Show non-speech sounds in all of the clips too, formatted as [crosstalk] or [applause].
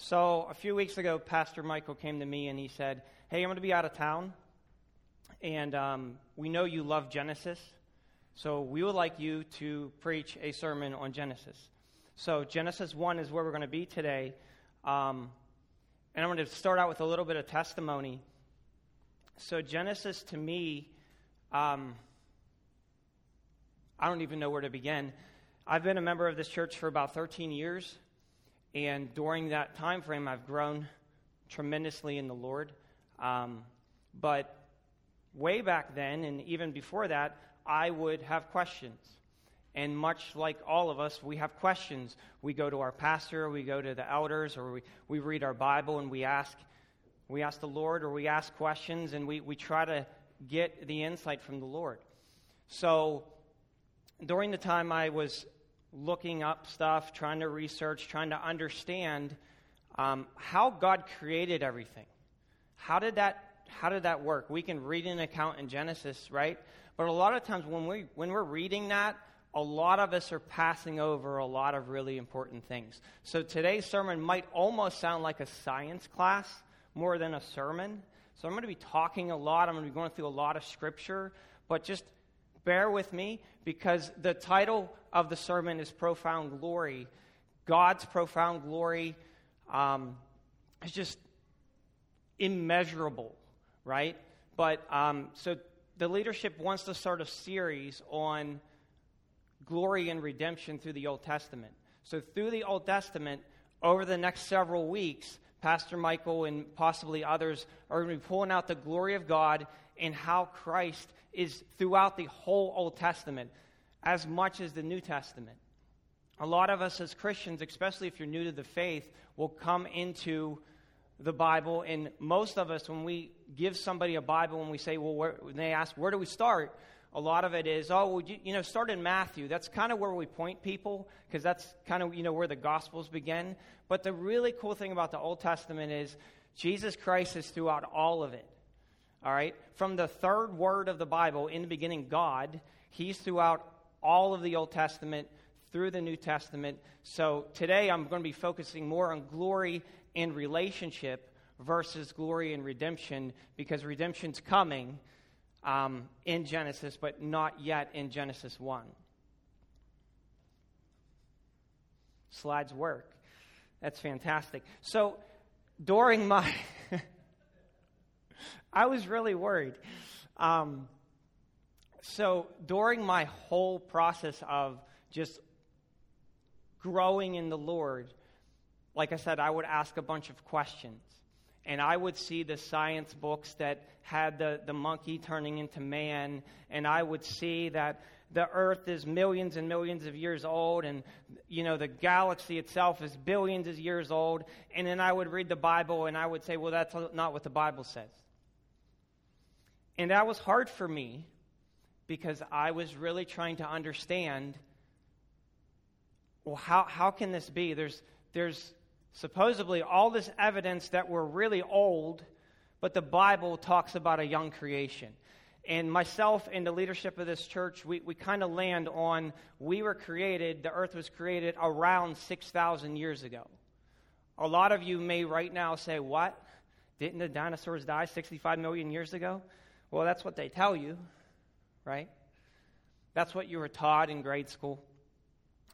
So, a few weeks ago, Pastor Michael came to me and he said, Hey, I'm going to be out of town, and um, we know you love Genesis, so we would like you to preach a sermon on Genesis. So, Genesis 1 is where we're going to be today. Um, and I'm going to start out with a little bit of testimony. So, Genesis to me, um, I don't even know where to begin. I've been a member of this church for about 13 years. And during that time frame, I've grown tremendously in the Lord. Um, but way back then, and even before that, I would have questions. And much like all of us, we have questions. We go to our pastor, we go to the elders, or we, we read our Bible and we ask, we ask the Lord, or we ask questions, and we, we try to get the insight from the Lord. So during the time I was looking up stuff, trying to research, trying to understand um, how God created everything. How did that how did that work? We can read an account in Genesis, right? But a lot of times when we when we're reading that, a lot of us are passing over a lot of really important things. So today's sermon might almost sound like a science class more than a sermon. So I'm going to be talking a lot. I'm going to be going through a lot of scripture, but just bear with me because the title of the sermon is Profound Glory. God's profound glory um, is just immeasurable, right? But um, so the leadership wants to start a series on glory and redemption through the Old Testament. So, through the Old Testament, over the next several weeks, Pastor Michael and possibly others are going to be pulling out the glory of God and how Christ is throughout the whole Old Testament as much as the New Testament. A lot of us as Christians, especially if you're new to the faith, will come into the Bible, and most of us, when we give somebody a Bible and we say, well, where, when they ask, where do we start? A lot of it is, oh, well, you, you know, start in Matthew. That's kind of where we point people, because that's kind of, you know, where the Gospels begin. But the really cool thing about the Old Testament is Jesus Christ is throughout all of it. All right? From the third word of the Bible, in the beginning, God, He's throughout all of the Old Testament through the New Testament. So today I'm going to be focusing more on glory and relationship versus glory and redemption because redemption's coming um, in Genesis, but not yet in Genesis 1. Slides work. That's fantastic. So during my. [laughs] I was really worried. Um, so during my whole process of just growing in the Lord, like I said, I would ask a bunch of questions. And I would see the science books that had the, the monkey turning into man, and I would see that the earth is millions and millions of years old, and you know the galaxy itself is billions of years old. And then I would read the Bible, and I would say, "Well, that's not what the Bible says." And that was hard for me because I was really trying to understand well, how, how can this be? There's, there's supposedly all this evidence that we're really old, but the Bible talks about a young creation. And myself and the leadership of this church, we, we kind of land on we were created, the earth was created around 6,000 years ago. A lot of you may right now say, What? Didn't the dinosaurs die 65 million years ago? Well, that's what they tell you, right? That's what you were taught in grade school.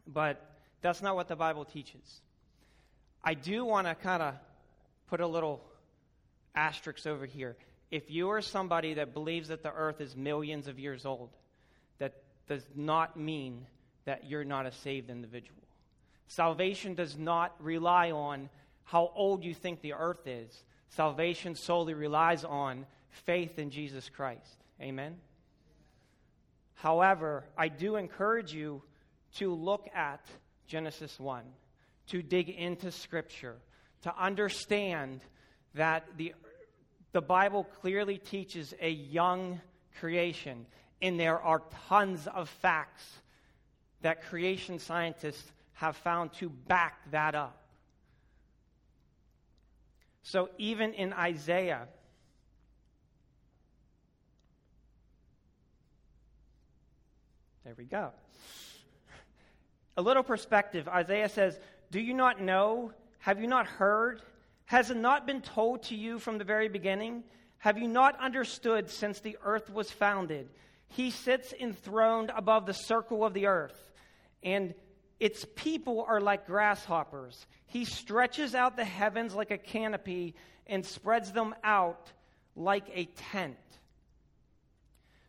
But that's not what the Bible teaches. I do want to kind of put a little asterisk over here. If you are somebody that believes that the earth is millions of years old, that does not mean that you're not a saved individual. Salvation does not rely on how old you think the earth is. Salvation solely relies on faith in Jesus Christ. Amen? However, I do encourage you to look at Genesis 1, to dig into Scripture, to understand that the, the Bible clearly teaches a young creation, and there are tons of facts that creation scientists have found to back that up. So even in Isaiah, there we go. A little perspective. Isaiah says, Do you not know? Have you not heard? Has it not been told to you from the very beginning? Have you not understood since the earth was founded? He sits enthroned above the circle of the earth, and its people are like grasshoppers. He stretches out the heavens like a canopy and spreads them out like a tent.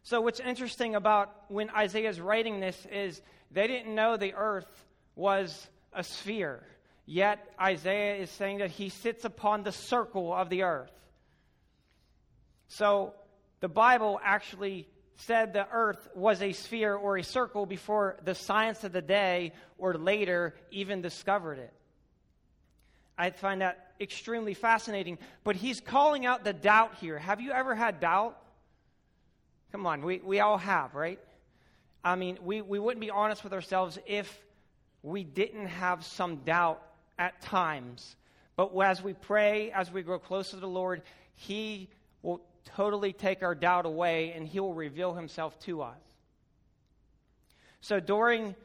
So, what's interesting about when Isaiah is writing this is they didn't know the earth was a sphere. Yet, Isaiah is saying that he sits upon the circle of the earth. So, the Bible actually said the earth was a sphere or a circle before the science of the day or later even discovered it. I find that extremely fascinating. But he's calling out the doubt here. Have you ever had doubt? Come on, we, we all have, right? I mean, we, we wouldn't be honest with ourselves if we didn't have some doubt at times. But as we pray, as we grow closer to the Lord, He will totally take our doubt away and He will reveal Himself to us. So during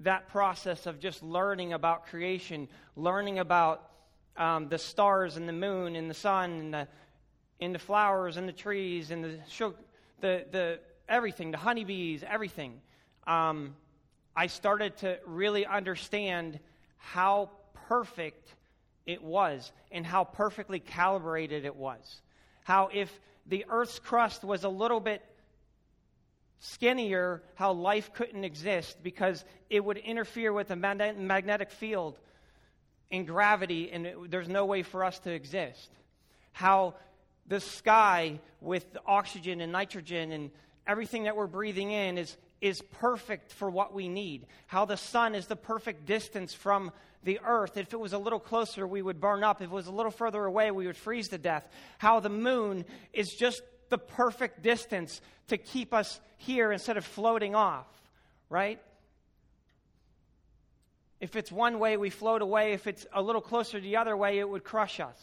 that process of just learning about creation, learning about um, the stars and the moon and the sun and the, and the flowers and the trees and the, the, the everything, the honeybees, everything, um, I started to really understand how perfect it was and how perfectly calibrated it was. How if the Earth's crust was a little bit skinnier, how life couldn't exist because it would interfere with the magnetic field and gravity, and it, there's no way for us to exist. How the sky with oxygen and nitrogen and everything that we're breathing in is, is perfect for what we need. How the sun is the perfect distance from the earth. If it was a little closer, we would burn up. If it was a little further away, we would freeze to death. How the moon is just the perfect distance to keep us here instead of floating off, right? If it's one way, we float away. If it's a little closer the other way, it would crush us.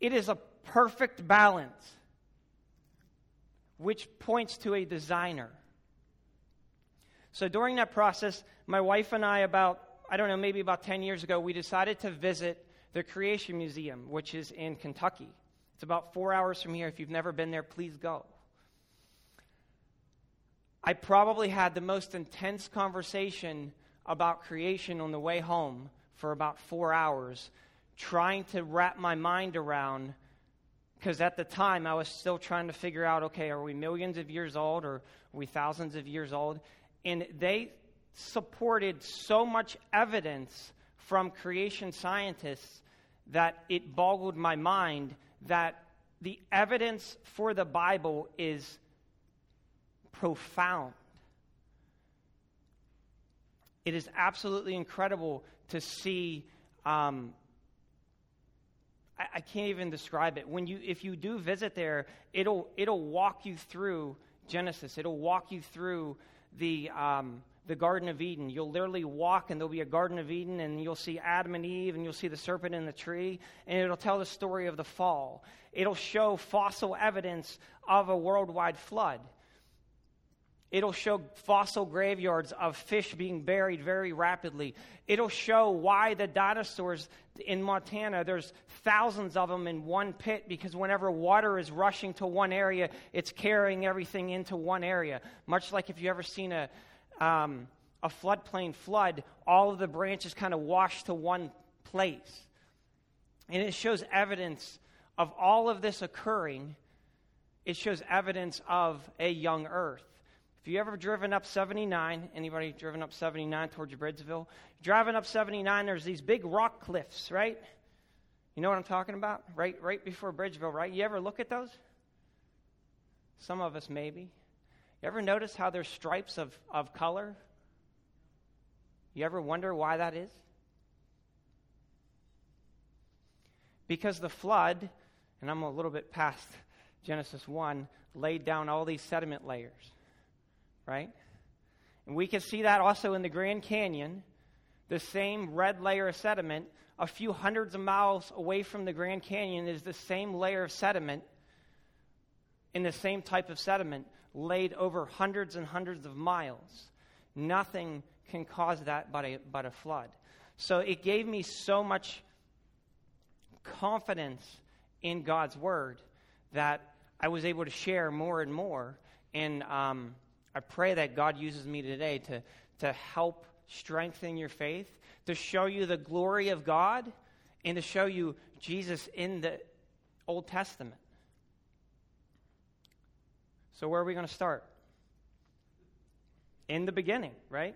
It is a perfect balance, which points to a designer. So during that process, my wife and I, about, I don't know, maybe about 10 years ago, we decided to visit the Creation Museum, which is in Kentucky. It's about four hours from here. If you've never been there, please go. I probably had the most intense conversation about creation on the way home for about four hours, trying to wrap my mind around because at the time I was still trying to figure out okay, are we millions of years old or are we thousands of years old? And they supported so much evidence from creation scientists that it boggled my mind that the evidence for the Bible is profound. It is absolutely incredible to see. Um, I, I, can't even describe it. When you, if you do visit there, it'll it'll walk you through Genesis. It'll walk you through the, um, the Garden of Eden. You'll literally walk, and there'll be a Garden of Eden, and you'll see Adam and Eve, and you'll see the serpent in the tree, and it'll tell the story of the fall. It'll show fossil evidence of a worldwide flood. It'll show fossil graveyards of fish being buried very rapidly. It'll show why the dinosaurs in Montana, there's thousands of them in one pit because whenever water is rushing to one area, it's carrying everything into one area. Much like if you've ever seen a, um, a floodplain flood, all of the branches kind of wash to one place. And it shows evidence of all of this occurring. It shows evidence of a young earth. If you ever driven up 79, anybody driven up 79 towards Bridgeville? Driving up 79, there's these big rock cliffs, right? You know what I'm talking about? Right, right before Bridgeville, right? You ever look at those? Some of us maybe. You ever notice how there's stripes of, of color? You ever wonder why that is? Because the flood, and I'm a little bit past Genesis 1, laid down all these sediment layers, right? And we can see that also in the Grand Canyon. The same red layer of sediment, a few hundreds of miles away from the Grand Canyon, is the same layer of sediment in the same type of sediment laid over hundreds and hundreds of miles. Nothing can cause that but a, but a flood. So it gave me so much confidence in God's word that I was able to share more and more. And um, I pray that God uses me today to, to help strengthen your faith, to show you the glory of God, and to show you Jesus in the Old Testament. So, where are we going to start? In the beginning, right?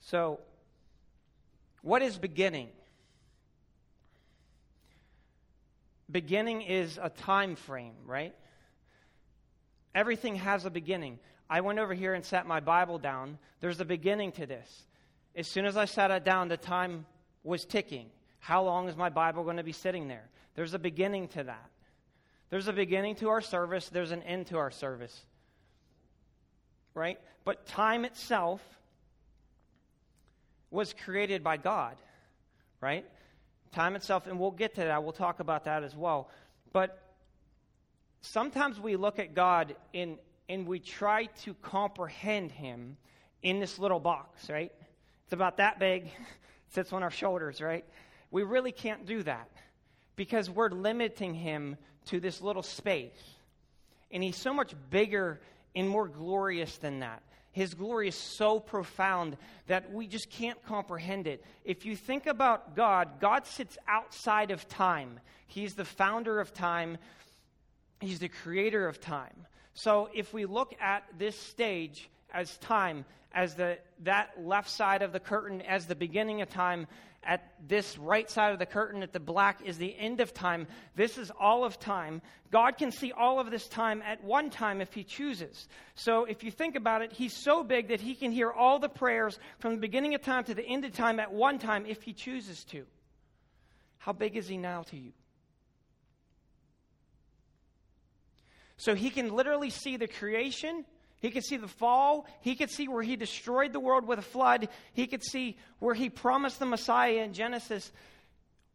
So, what is beginning? Beginning is a time frame, right? Everything has a beginning. I went over here and sat my Bible down. There's a beginning to this. As soon as I sat it down, the time was ticking. How long is my Bible going to be sitting there? There's a beginning to that. There's a beginning to our service, there's an end to our service. Right? But time itself was created by God, right? Time itself, and we'll get to that, we'll talk about that as well. But sometimes we look at God in, and we try to comprehend Him in this little box, right? It's about that big, [laughs] sits on our shoulders, right? We really can't do that because we're limiting Him to this little space. And He's so much bigger and more glorious than that. His glory is so profound that we just can't comprehend it. If you think about God, God sits outside of time. He's the founder of time, He's the creator of time. So if we look at this stage as time, as the, that left side of the curtain, as the beginning of time, at this right side of the curtain at the black is the end of time. This is all of time. God can see all of this time at one time if He chooses. So if you think about it, He's so big that He can hear all the prayers from the beginning of time to the end of time at one time if He chooses to. How big is He now to you? So He can literally see the creation he could see the fall. He could see where he destroyed the world with a flood. He could see where he promised the Messiah in Genesis,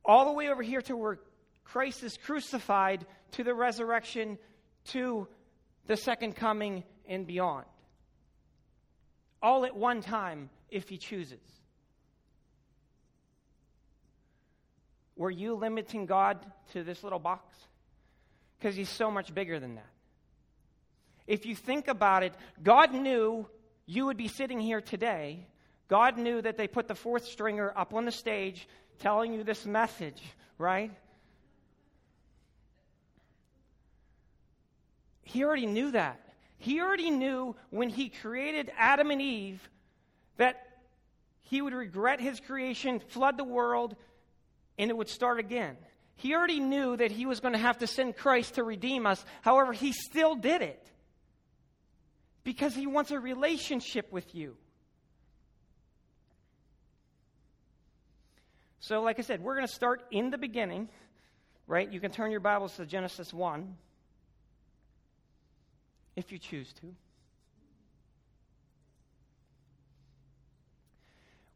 all the way over here to where Christ is crucified, to the resurrection, to the second coming, and beyond. All at one time, if he chooses. Were you limiting God to this little box? Because he's so much bigger than that. If you think about it, God knew you would be sitting here today. God knew that they put the fourth stringer up on the stage telling you this message, right? He already knew that. He already knew when he created Adam and Eve that he would regret his creation, flood the world, and it would start again. He already knew that he was going to have to send Christ to redeem us. However, he still did it because he wants a relationship with you. So, like I said, we're going to start in the beginning, right? You can turn your Bibles to Genesis 1 if you choose to.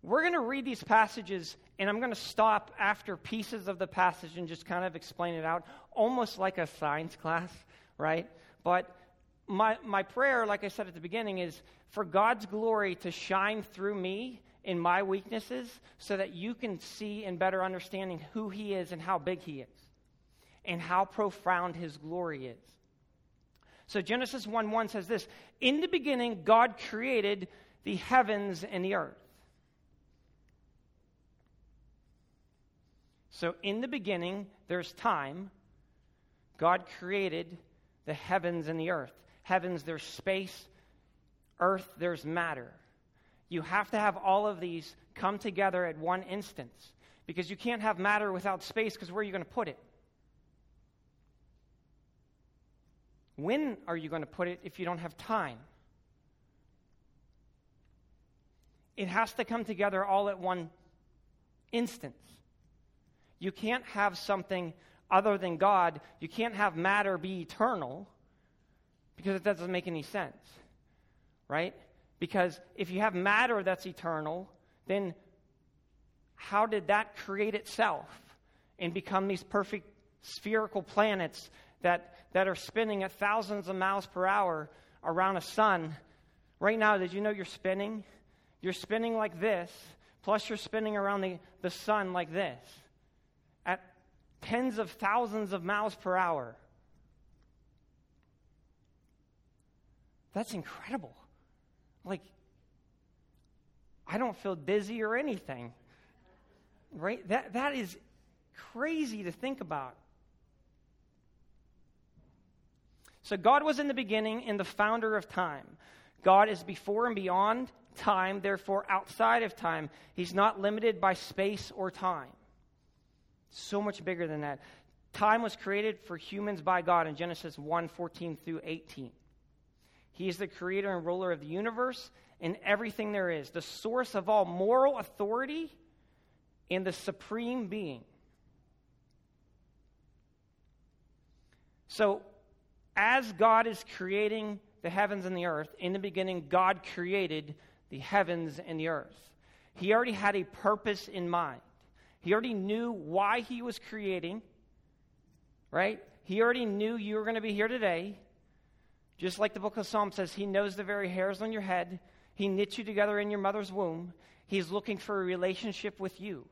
We're going to read these passages, and I'm going to stop after pieces of the passage and just kind of explain it out, almost like a science class, right? But my, my prayer, like I said at the beginning, is for God's glory to shine through me in my weaknesses so that you can see and better understanding who He is and how big He is and how profound His glory is. So Genesis 1 1 says this In the beginning, God created the heavens and the earth. So in the beginning, there's time. God created the heavens and the earth heavens, there's space, earth, there's matter. You have to have all of these come together at one instance because you can't have matter without space because where are you going to put it? When are you going to put it if you don't have time? It has to come together all at one instance. You can't have something other than God. You can't have matter be eternal because it doesn't make any sense, right? Because if you have matter that's eternal, then how did that create itself and become these perfect spherical planets that, that are spinning at thousands of miles per hour around a sun? Right now, did you know you're spinning? You're spinning like this, plus you're spinning around the, the sun like this at tens of thousands of miles per hour. That's incredible. Like, I don't feel dizzy or anything. Right? That, that is crazy to think about. So, God was in the beginning and the founder of time. God is before and beyond time, therefore outside of time. He's not limited by space or time. So much bigger than that. Time was created for humans by God in Genesis 1 14 through 18. He is the creator and ruler of the universe and everything there is, the source of all moral authority and the supreme being. So, as God is creating the heavens and the earth, in the beginning, God created the heavens and the earth. He already had a purpose in mind. He already knew why he was creating, right? He already knew you were going to be here today. Just like the book of Psalms says, He knows the very hairs on your head. He knit you together in your mother's womb. He's looking for a relationship with you.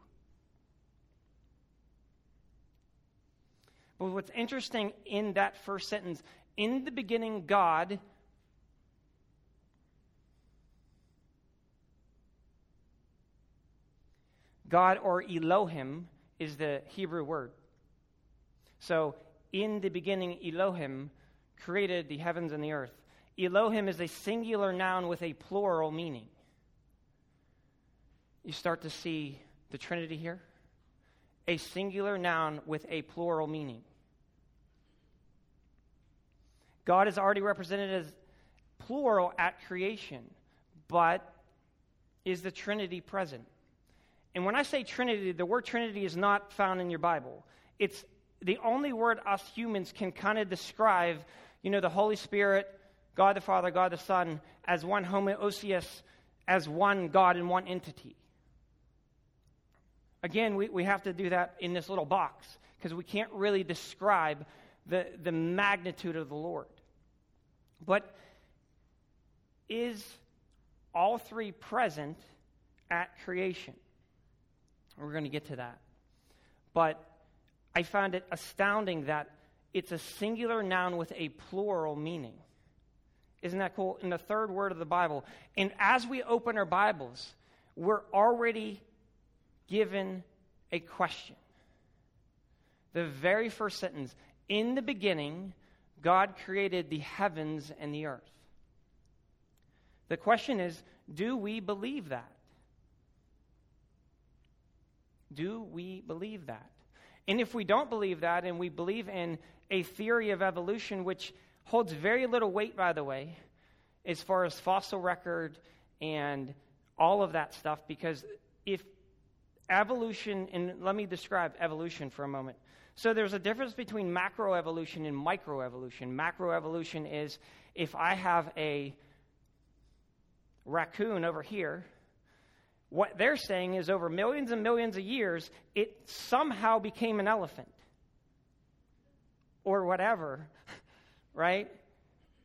But what's interesting in that first sentence, in the beginning, God. God or Elohim is the Hebrew word. So, in the beginning, Elohim created the heavens and the earth. Elohim is a singular noun with a plural meaning. You start to see the Trinity here. A singular noun with a plural meaning. God is already represented as plural at creation, but is the Trinity present? And when I say Trinity, the word Trinity is not found in your Bible. It's the only word us humans can kind of describe you know, the Holy Spirit, God the Father, God the Son, as one homoousios, as one God in one entity. Again, we, we have to do that in this little box because we can't really describe the, the magnitude of the Lord. But is all three present at creation? We're going to get to that. But I found it astounding that it's a singular noun with a plural meaning. Isn't that cool? In the third word of the Bible. And as we open our Bibles, we're already given a question. The very first sentence In the beginning, God created the heavens and the earth. The question is do we believe that? Do we believe that? And if we don't believe that and we believe in a theory of evolution which holds very little weight, by the way, as far as fossil record and all of that stuff, because if evolution, and let me describe evolution for a moment. So there's a difference between macroevolution and microevolution. Macroevolution is if I have a raccoon over here what they're saying is over millions and millions of years, it somehow became an elephant or whatever, [laughs] right?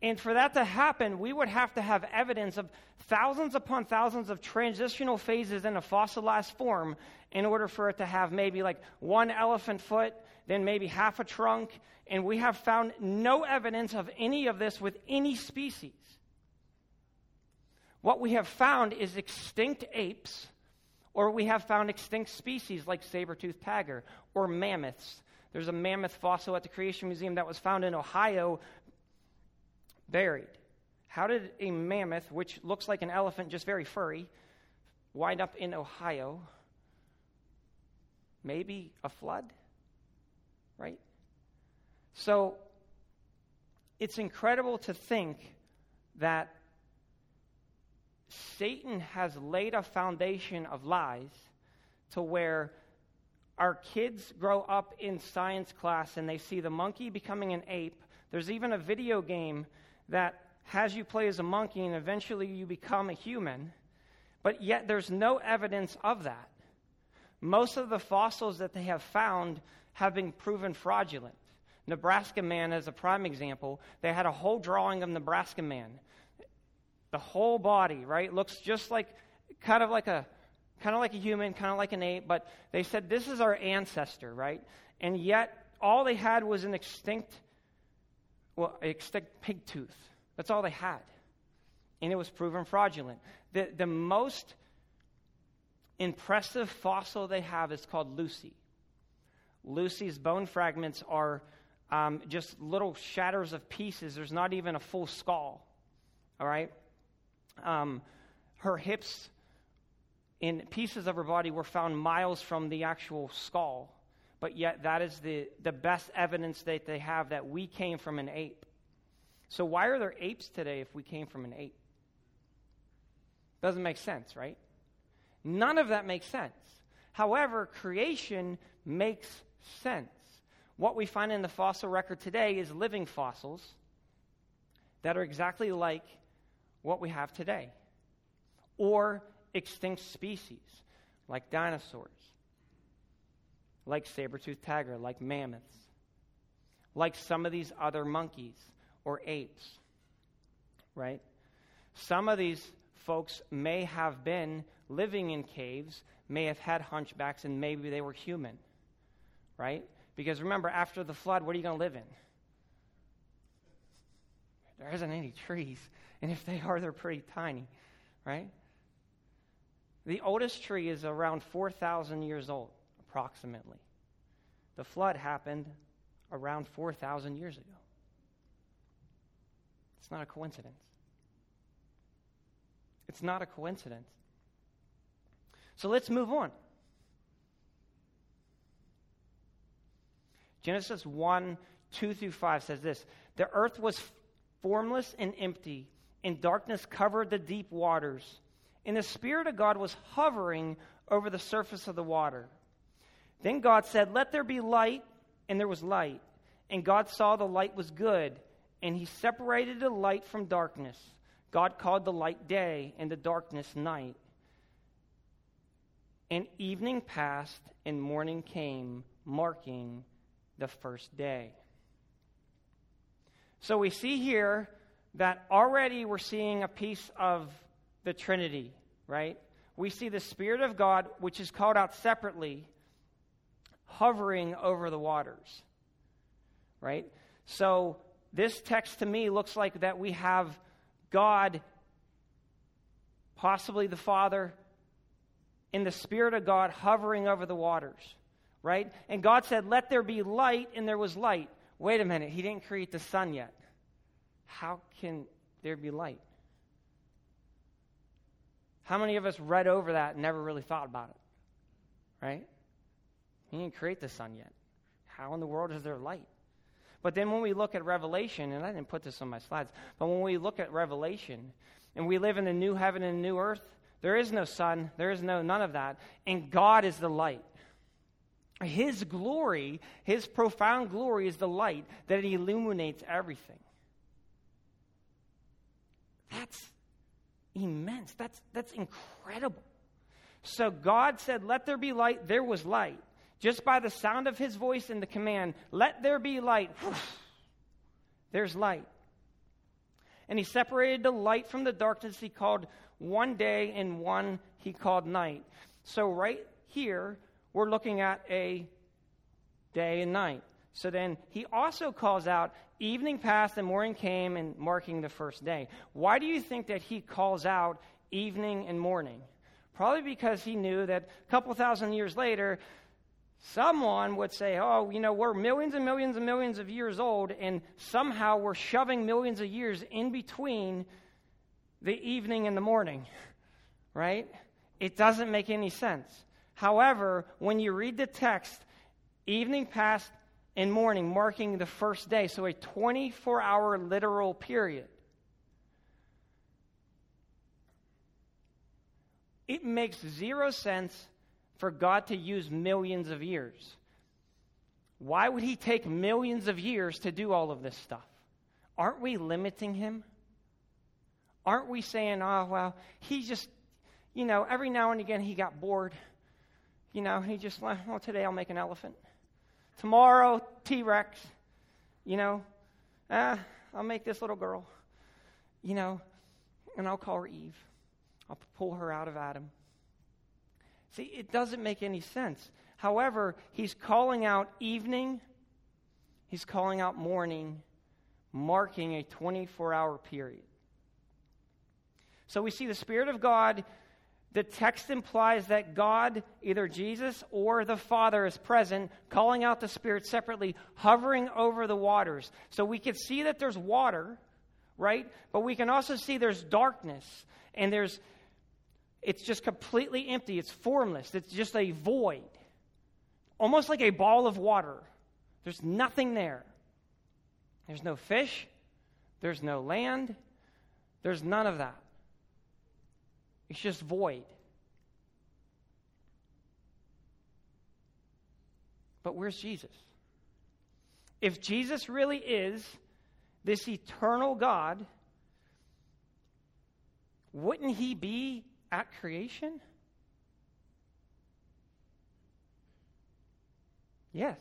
And for that to happen, we would have to have evidence of thousands upon thousands of transitional phases in a fossilized form in order for it to have maybe like one elephant foot, then maybe half a trunk. And we have found no evidence of any of this with any species. What we have found is extinct apes, or we have found extinct species like saber-toothed tiger or mammoths. There's a mammoth fossil at the Creation Museum that was found in Ohio buried. How did a mammoth, which looks like an elephant, just very furry, wind up in Ohio? Maybe a flood? Right? So it's incredible to think that Satan has laid a foundation of lies to where our kids grow up in science class and they see the monkey becoming an ape. There's even a video game that has you play as a monkey and eventually you become a human, but yet there's no evidence of that. Most of the fossils that they have found have been proven fraudulent. Nebraska Man, as a prime example, they had a whole drawing of Nebraska Man. The whole body, right, looks just like kind of like a kind of like a human, kind of like an ape, but they said this is our ancestor, right? And yet all they had was an extinct well, extinct pig tooth. That's all they had. And it was proven fraudulent. The, the most impressive fossil they have is called Lucy. Lucy's bone fragments are um, just little shatters of pieces. There's not even a full skull. All right? Um, her hips and pieces of her body were found miles from the actual skull. But yet, that is the, the best evidence that they have that we came from an ape. So, why are there apes today if we came from an ape? Doesn't make sense, right? None of that makes sense. However, creation makes sense. What we find in the fossil record today is living fossils that are exactly like what we have today, or extinct species like dinosaurs, like saber-toothed tiger, like mammoths, like some of these other monkeys or apes, right? Some of these folks may have been living in caves, may have had hunchbacks, and maybe they were human, right? Because remember, after the flood, what are you going to live in? There isn't any trees. And if they are, they're pretty tiny, right? The oldest tree is around 4,000 years old, approximately. The flood happened around 4,000 years ago. It's not a coincidence. It's not a coincidence. So let's move on. Genesis 1 2 through 5 says this The earth was formless and empty, and darkness covered the deep waters. And the Spirit of God was hovering over the surface of the water. Then God said, Let there be light, and there was light. And God saw the light was good, and he separated the light from darkness. God called the light day, and the darkness night. And evening passed, and morning came, marking the first day. So we see here that already we're seeing a piece of the Trinity, right? We see the Spirit of God, which is called out separately, hovering over the waters, right? So this text to me looks like that we have God, possibly the Father, in the Spirit of God hovering over the waters, right? And God said, Let there be light, and there was light. Wait a minute, He didn't create the sun yet. How can there be light? How many of us read over that and never really thought about it? Right? He didn't create the sun yet. How in the world is there light? But then when we look at Revelation, and I didn't put this on my slides, but when we look at Revelation and we live in a new heaven and a new earth, there is no sun, there is no none of that, and God is the light. His glory, his profound glory is the light that illuminates everything. That's immense. That's, that's incredible. So God said, Let there be light. There was light. Just by the sound of his voice and the command, let there be light. There's light. And he separated the light from the darkness he called one day and one he called night. So, right here, we're looking at a day and night. So then he also calls out evening passed and morning came and marking the first day. Why do you think that he calls out evening and morning? Probably because he knew that a couple thousand years later, someone would say, oh, you know, we're millions and millions and millions of years old, and somehow we're shoving millions of years in between the evening and the morning, [laughs] right? It doesn't make any sense. However, when you read the text, evening passed and morning marking the first day, so a 24 hour literal period. It makes zero sense for God to use millions of years? Why would He take millions of years to do all of this stuff? Aren't we limiting Him? Aren't we saying, oh, well, He just, you know, every now and again He got bored. You know, He just, well, today I'll make an elephant. Tomorrow, T Rex. You know, ah, I'll make this little girl. You know, and I'll call her Eve. I'll pull her out of Adam. See, it doesn't make any sense. However, he's calling out evening, he's calling out morning, marking a 24 hour period. So we see the Spirit of God. The text implies that God, either Jesus or the Father, is present, calling out the Spirit separately, hovering over the waters. So we can see that there's water, right? But we can also see there's darkness and there's it's just completely empty. It's formless. It's just a void. Almost like a ball of water. There's nothing there. There's no fish. There's no land. There's none of that. It's just void. But where's Jesus? If Jesus really is this eternal God, wouldn't he be at creation? Yes.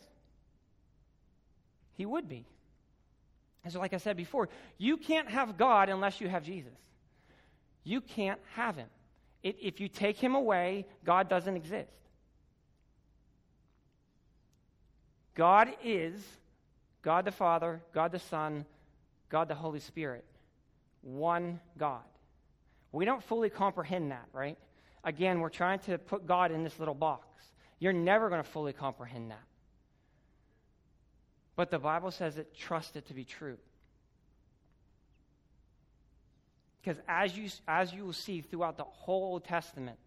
He would be. And so, like I said before, you can't have God unless you have Jesus. You can't have him. It, if you take him away, God doesn't exist. God is God the Father, God the Son, God the Holy Spirit. One God. We don't fully comprehend that, right? Again, we're trying to put God in this little box. You're never going to fully comprehend that. But the Bible says it, trust it to be true. Because as you, as you will see throughout the whole Old Testament,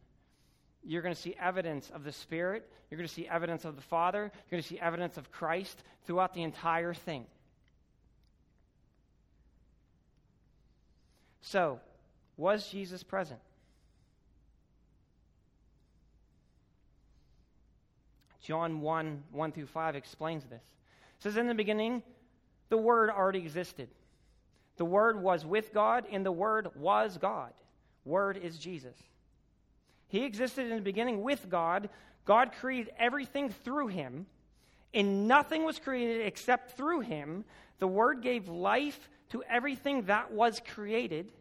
you're going to see evidence of the Spirit, you're going to see evidence of the Father, you're going to see evidence of Christ throughout the entire thing. So, was Jesus present? John 1 1 through 5 explains this. It says, In the beginning, the Word already existed. The Word was with God, and the Word was God. Word is Jesus. He existed in the beginning with God. God created everything through him, and nothing was created except through him. The Word gave life to everything that was created,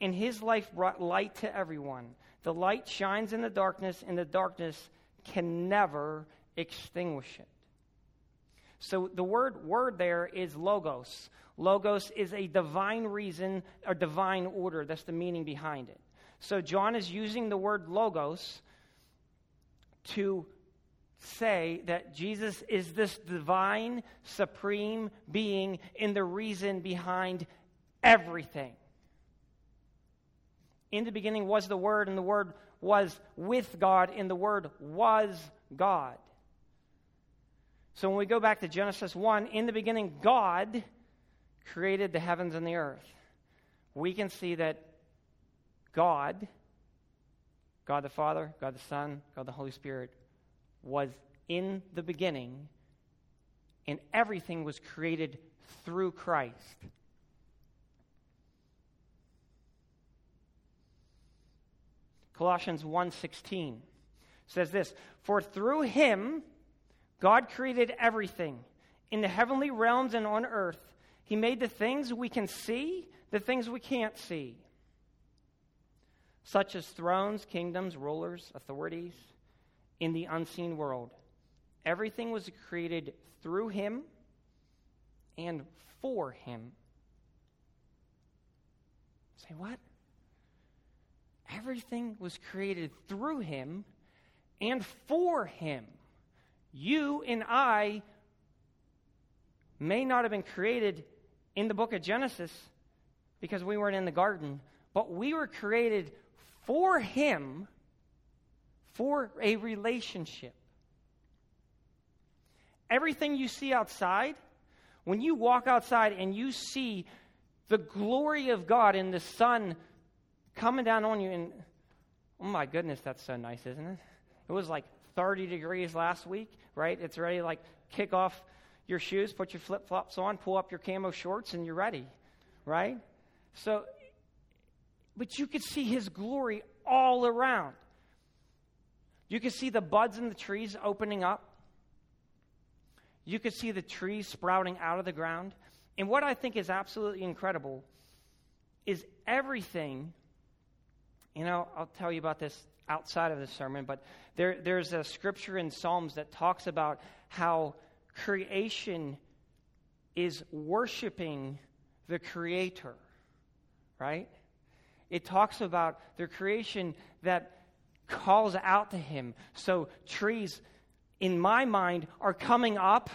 and his life brought light to everyone. The light shines in the darkness, and the darkness can never extinguish it. So the word word there is logos. Logos is a divine reason or divine order. That's the meaning behind it. So John is using the word logos to say that Jesus is this divine, supreme being in the reason behind everything. In the beginning was the Word, and the Word was with God, and the Word was God. So when we go back to Genesis 1, in the beginning, God created the heavens and the earth. We can see that God, God the Father, God the Son, God the Holy Spirit, was in the beginning, and everything was created through Christ. Colossians 1:16 says this, "For through him God created everything in the heavenly realms and on earth. He made the things we can see, the things we can't see, such as thrones, kingdoms, rulers, authorities in the unseen world. Everything was created through him and for him. Say what? Everything was created through him and for him. You and I may not have been created in the book of Genesis because we weren't in the garden, but we were created for Him for a relationship. Everything you see outside, when you walk outside and you see the glory of God in the sun coming down on you, and oh my goodness, that's so nice, isn't it? It was like 30 degrees last week, right? It's ready like kick off your shoes, put your flip flops on, pull up your camo shorts, and you're ready, right? So, but you could see his glory all around. You could see the buds in the trees opening up. You could see the trees sprouting out of the ground. And what I think is absolutely incredible is everything, you know, I'll tell you about this outside of the sermon, but there, there's a scripture in Psalms that talks about how creation is worshiping the Creator, right? It talks about the creation that calls out to Him. So trees, in my mind, are coming up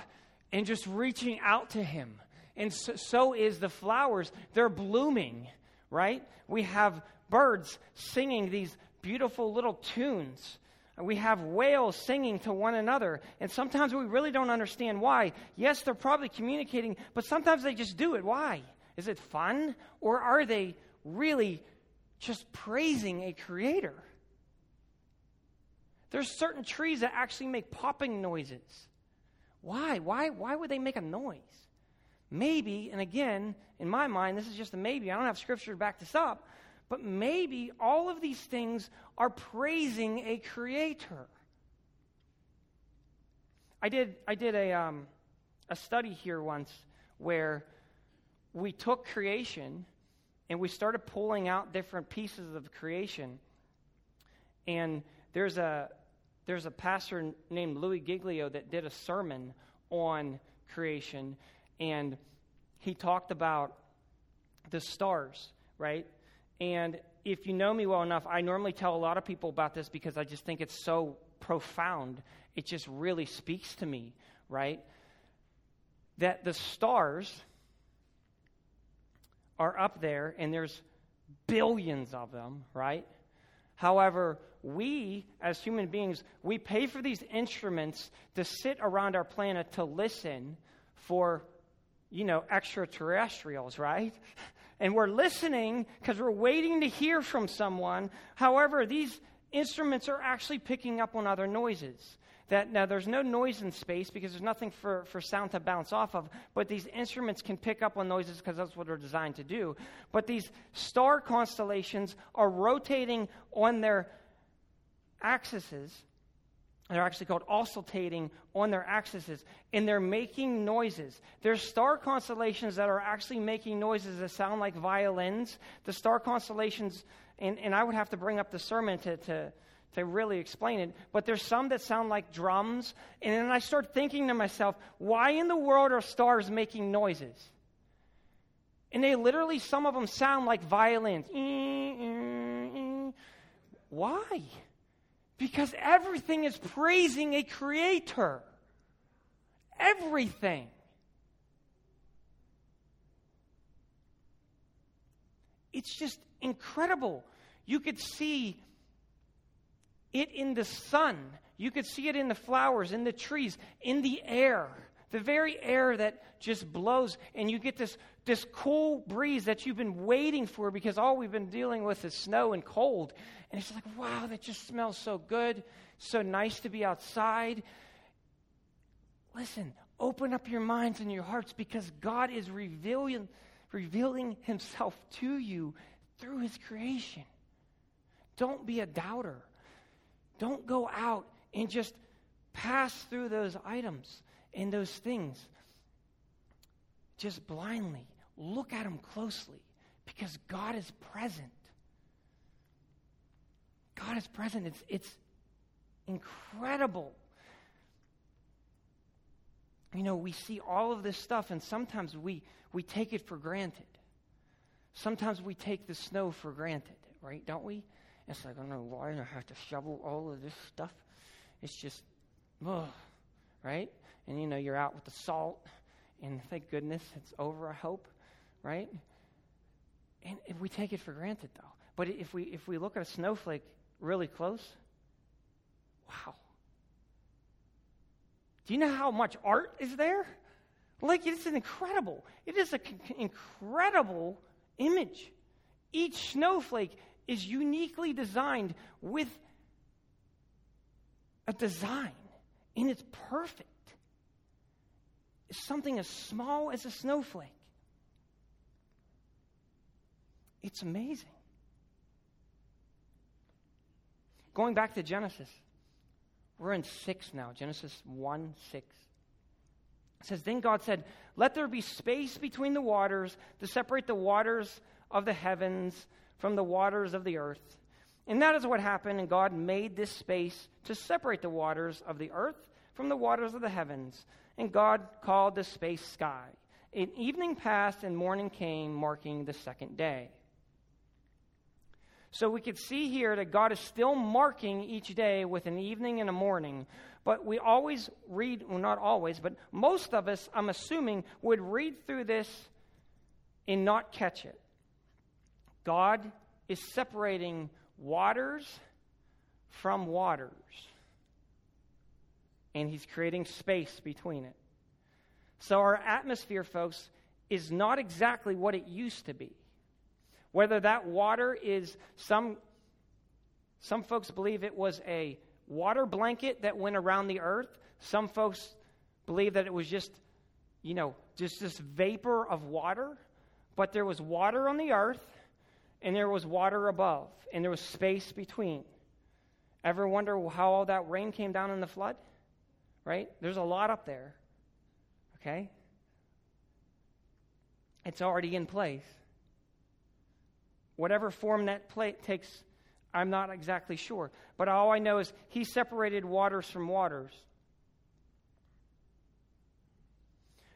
and just reaching out to Him. And so, so is the flowers. They're blooming, right? We have birds singing these beautiful little tunes. We have whales singing to one another, and sometimes we really don't understand why. Yes, they're probably communicating, but sometimes they just do it. Why? Is it fun? Or are they really just praising a creator? There's certain trees that actually make popping noises. Why? Why, why would they make a noise? Maybe, and again, in my mind, this is just a maybe. I don't have scripture to back this up, but maybe all of these things are praising a creator. I did, I did a, um, a study here once where we took creation and we started pulling out different pieces of creation. And there's a, there's a pastor named Louis Giglio that did a sermon on creation, and he talked about the stars, right? And if you know me well enough, I normally tell a lot of people about this because I just think it's so profound. It just really speaks to me, right? That the stars are up there and there's billions of them, right? However, we as human beings, we pay for these instruments to sit around our planet to listen for, you know, extraterrestrials, right? [laughs] and we're listening because we're waiting to hear from someone. However, these instruments are actually picking up on other noises. That now there's no noise in space because there's nothing for, for sound to bounce off of, but these instruments can pick up on noises because that's what they're designed to do. But these star constellations are rotating on their axes they're actually called oscillating on their axes, and they're making noises. There's star constellations that are actually making noises that sound like violins. The star constellations, and, and I would have to bring up the sermon to, to, to really explain it, but there's some that sound like drums. And then I start thinking to myself, why in the world are stars making noises? And they literally, some of them sound like violins. Why? Because everything is praising a creator. Everything. It's just incredible. You could see it in the sun, you could see it in the flowers, in the trees, in the air. The very air that just blows, and you get this, this cool breeze that you've been waiting for because all we've been dealing with is snow and cold. And it's like, wow, that just smells so good. So nice to be outside. Listen, open up your minds and your hearts because God is revealing, revealing Himself to you through His creation. Don't be a doubter. Don't go out and just pass through those items and those things just blindly. Look at them closely because God is present. God is present. It's, it's incredible. You know, we see all of this stuff, and sometimes we, we take it for granted. Sometimes we take the snow for granted, right? Don't we? It's like, I don't know why I have to shovel all of this stuff. It's just, ugh, right? And you know, you're out with the salt, and thank goodness it's over, I hope, right? And if we take it for granted, though. But if we, if we look at a snowflake really close? Wow. Do you know how much art is there? Like, it's an incredible, it is an incredible image. Each snowflake is uniquely designed with a design, and it's perfect. Something as small as a snowflake. It's amazing. Going back to Genesis, we're in 6 now, Genesis 1 6. It says, Then God said, Let there be space between the waters to separate the waters of the heavens from the waters of the earth. And that is what happened, and God made this space to separate the waters of the earth from the waters of the heavens. And God called the space sky. And evening passed, and morning came, marking the second day. So we could see here that God is still marking each day with an evening and a morning. But we always read, well, not always, but most of us, I'm assuming, would read through this and not catch it. God is separating waters from waters, and He's creating space between it. So our atmosphere, folks, is not exactly what it used to be. Whether that water is some some folks believe it was a water blanket that went around the earth. Some folks believe that it was just, you know, just this vapor of water. But there was water on the earth, and there was water above, and there was space between. Ever wonder how all that rain came down in the flood? Right? There's a lot up there. Okay? It's already in place. Whatever form that plate takes, I'm not exactly sure. But all I know is he separated waters from waters.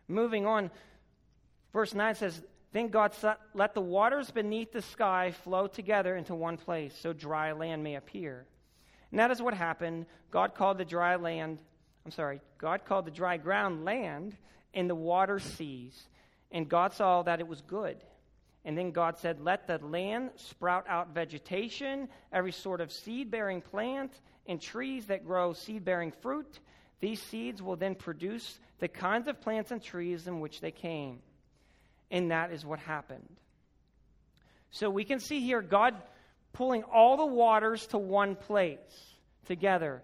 Moving on, verse 9 says, Then God let the waters beneath the sky flow together into one place, so dry land may appear. And that is what happened. God called the dry land, I'm sorry, God called the dry ground land and the water seas. And God saw that it was good. And then God said, Let the land sprout out vegetation, every sort of seed bearing plant, and trees that grow seed bearing fruit. These seeds will then produce the kinds of plants and trees in which they came. And that is what happened. So we can see here God pulling all the waters to one place together,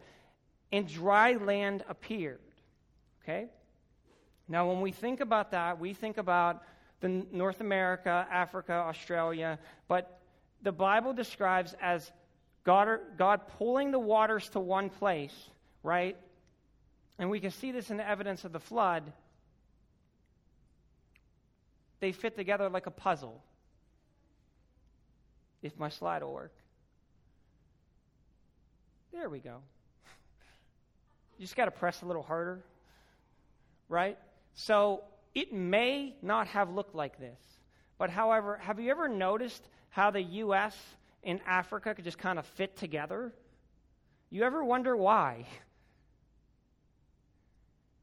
and dry land appeared. Okay? Now, when we think about that, we think about the North America, Africa, Australia, but the Bible describes as God, God pulling the waters to one place, right? And we can see this in the evidence of the flood. They fit together like a puzzle. If my slide will work. There we go. You just got to press a little harder, right? So it may not have looked like this. But however, have you ever noticed how the U.S. and Africa could just kind of fit together? You ever wonder why?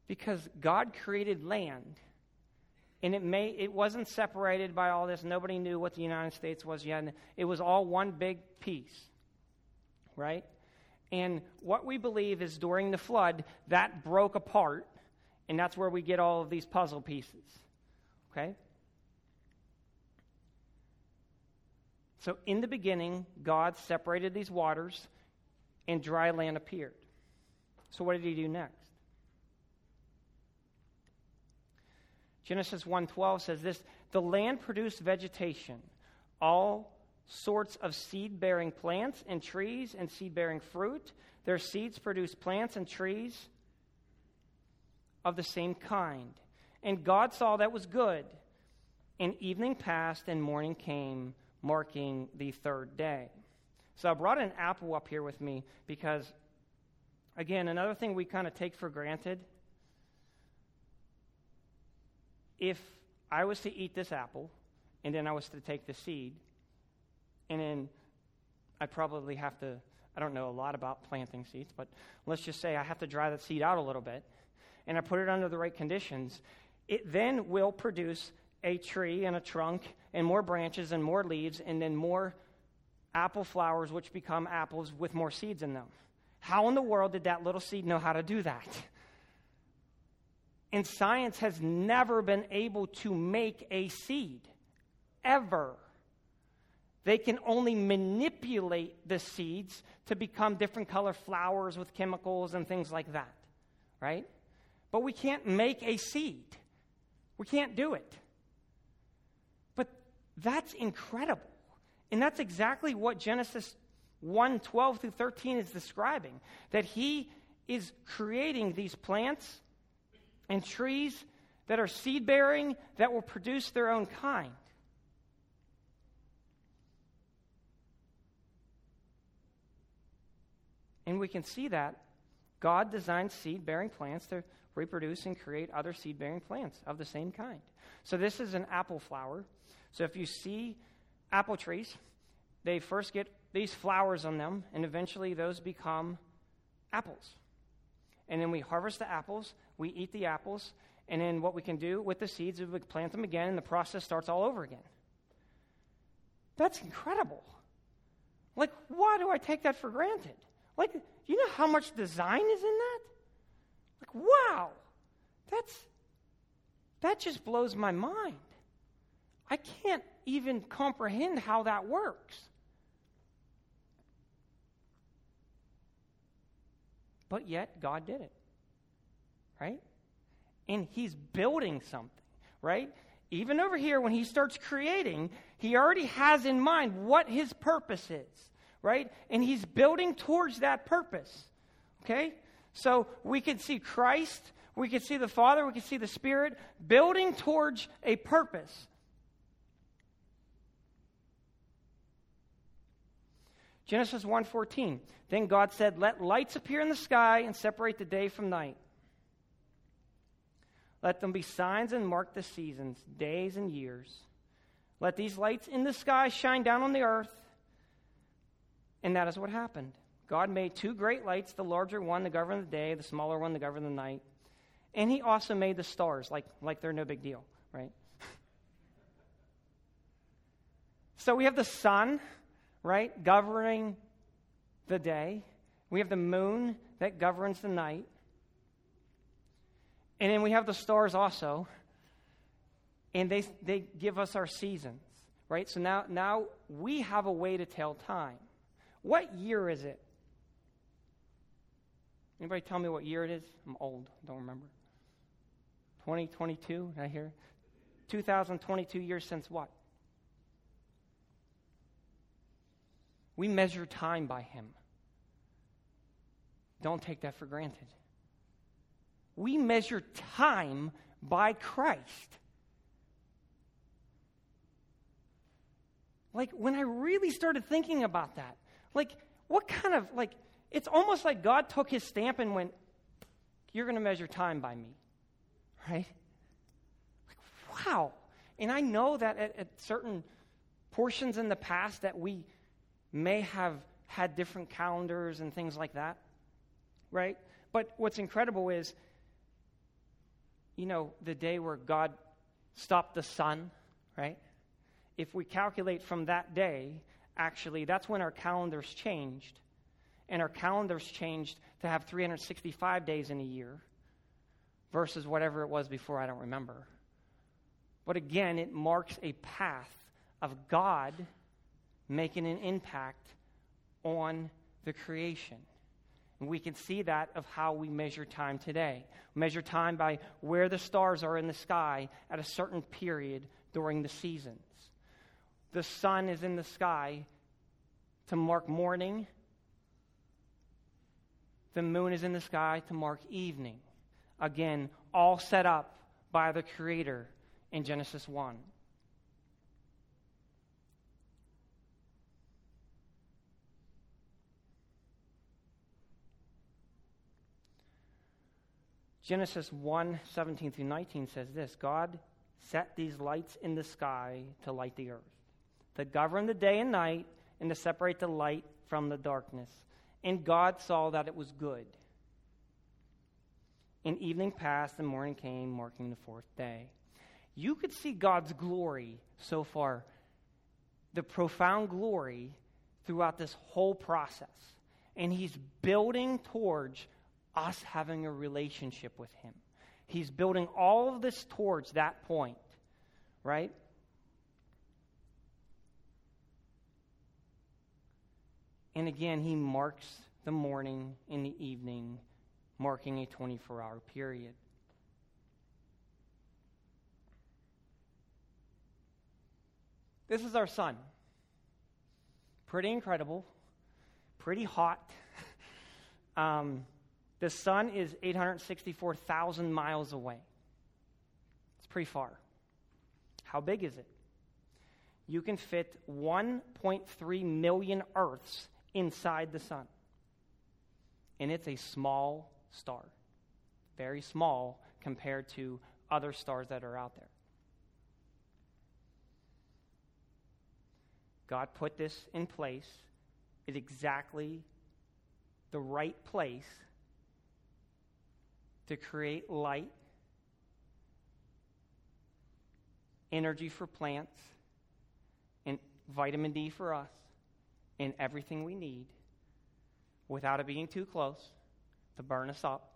Because God created land. And it may it wasn't separated by all this. Nobody knew what the United States was yet. It was all one big piece. Right? And what we believe is during the flood, that broke apart and that's where we get all of these puzzle pieces. Okay? So, in the beginning, God separated these waters, and dry land appeared. So, what did he do next? Genesis 1:12 says this, "The land produced vegetation, all sorts of seed-bearing plants and trees and seed-bearing fruit. Their seeds produced plants and trees of the same kind. And God saw that was good. And evening passed and morning came, marking the third day. So I brought an apple up here with me because, again, another thing we kind of take for granted. If I was to eat this apple, and then I was to take the seed, and then I'd probably have to, I don't know a lot about planting seeds, but let's just say I have to dry that seed out a little bit and I put it under the right conditions, it then will produce a tree and a trunk and more branches and more leaves and then more apple flowers, which become apples with more seeds in them. How in the world did that little seed know how to do that? And science has never been able to make a seed, ever. They can only manipulate the seeds to become different color flowers with chemicals and things like that, right? But we can't make a seed. We can't do it. But that's incredible. And that's exactly what Genesis 1 12 through 13 is describing that he is creating these plants and trees that are seed bearing that will produce their own kind. And we can see that God designed seed bearing plants to reproduce and create other seed bearing plants of the same kind. So, this is an apple flower. So, if you see apple trees, they first get these flowers on them, and eventually those become apples. And then we harvest the apples, we eat the apples, and then what we can do with the seeds is we plant them again, and the process starts all over again. That's incredible. Like, why do I take that for granted? Like, you know how much design is in that? Like, wow, that's that just blows my mind. I can't even comprehend how that works. But yet, God did it. Right? And He's building something, right? Even over here, when He starts creating, He already has in mind what His purpose is, right? And He's building towards that purpose, okay? So we can see Christ, we can see the Father, we can see the Spirit building towards a purpose. Genesis 1:14. Then God said, "Let lights appear in the sky and separate the day from night. Let them be signs and mark the seasons, days and years. Let these lights in the sky shine down on the earth." And that is what happened. God made two great lights, the larger one to govern the day, the smaller one to govern the night. And he also made the stars, like, like they're no big deal, right? [laughs] so we have the sun, right, governing the day. We have the moon that governs the night. And then we have the stars also. And they, they give us our seasons, right? So now, now we have a way to tell time. What year is it? Anybody tell me what year it is? I'm old, don't remember. 2022, I hear? 2022 years since what? We measure time by Him. Don't take that for granted. We measure time by Christ. Like, when I really started thinking about that, like, what kind of, like, it's almost like God took his stamp and went, You're going to measure time by me. Right? Like, wow. And I know that at, at certain portions in the past that we may have had different calendars and things like that. Right? But what's incredible is, you know, the day where God stopped the sun, right? If we calculate from that day, actually, that's when our calendars changed and our calendars changed to have 365 days in a year versus whatever it was before, I don't remember. But again, it marks a path of God making an impact on the creation. And we can see that of how we measure time today. We measure time by where the stars are in the sky at a certain period during the seasons. The sun is in the sky to mark morning the moon is in the sky to mark evening. Again, all set up by the Creator in Genesis 1. Genesis 1 17 through 19 says this God set these lights in the sky to light the earth, to govern the day and night, and to separate the light from the darkness. And God saw that it was good. And evening passed and morning came, marking the fourth day. You could see God's glory so far, the profound glory throughout this whole process. And He's building towards us having a relationship with Him. He's building all of this towards that point, right? And again, he marks the morning and the evening, marking a 24 hour period. This is our sun. Pretty incredible, pretty hot. [laughs] Um, the sun is 864,000 miles away. It's pretty far. How big is it? You can fit 1.3 million Earths inside the sun. And it's a small star, very small compared to other stars that are out there. God put this in place at exactly the right place to create light, energy for plants, and vitamin D for us, and everything we need without it being too close to burn us up,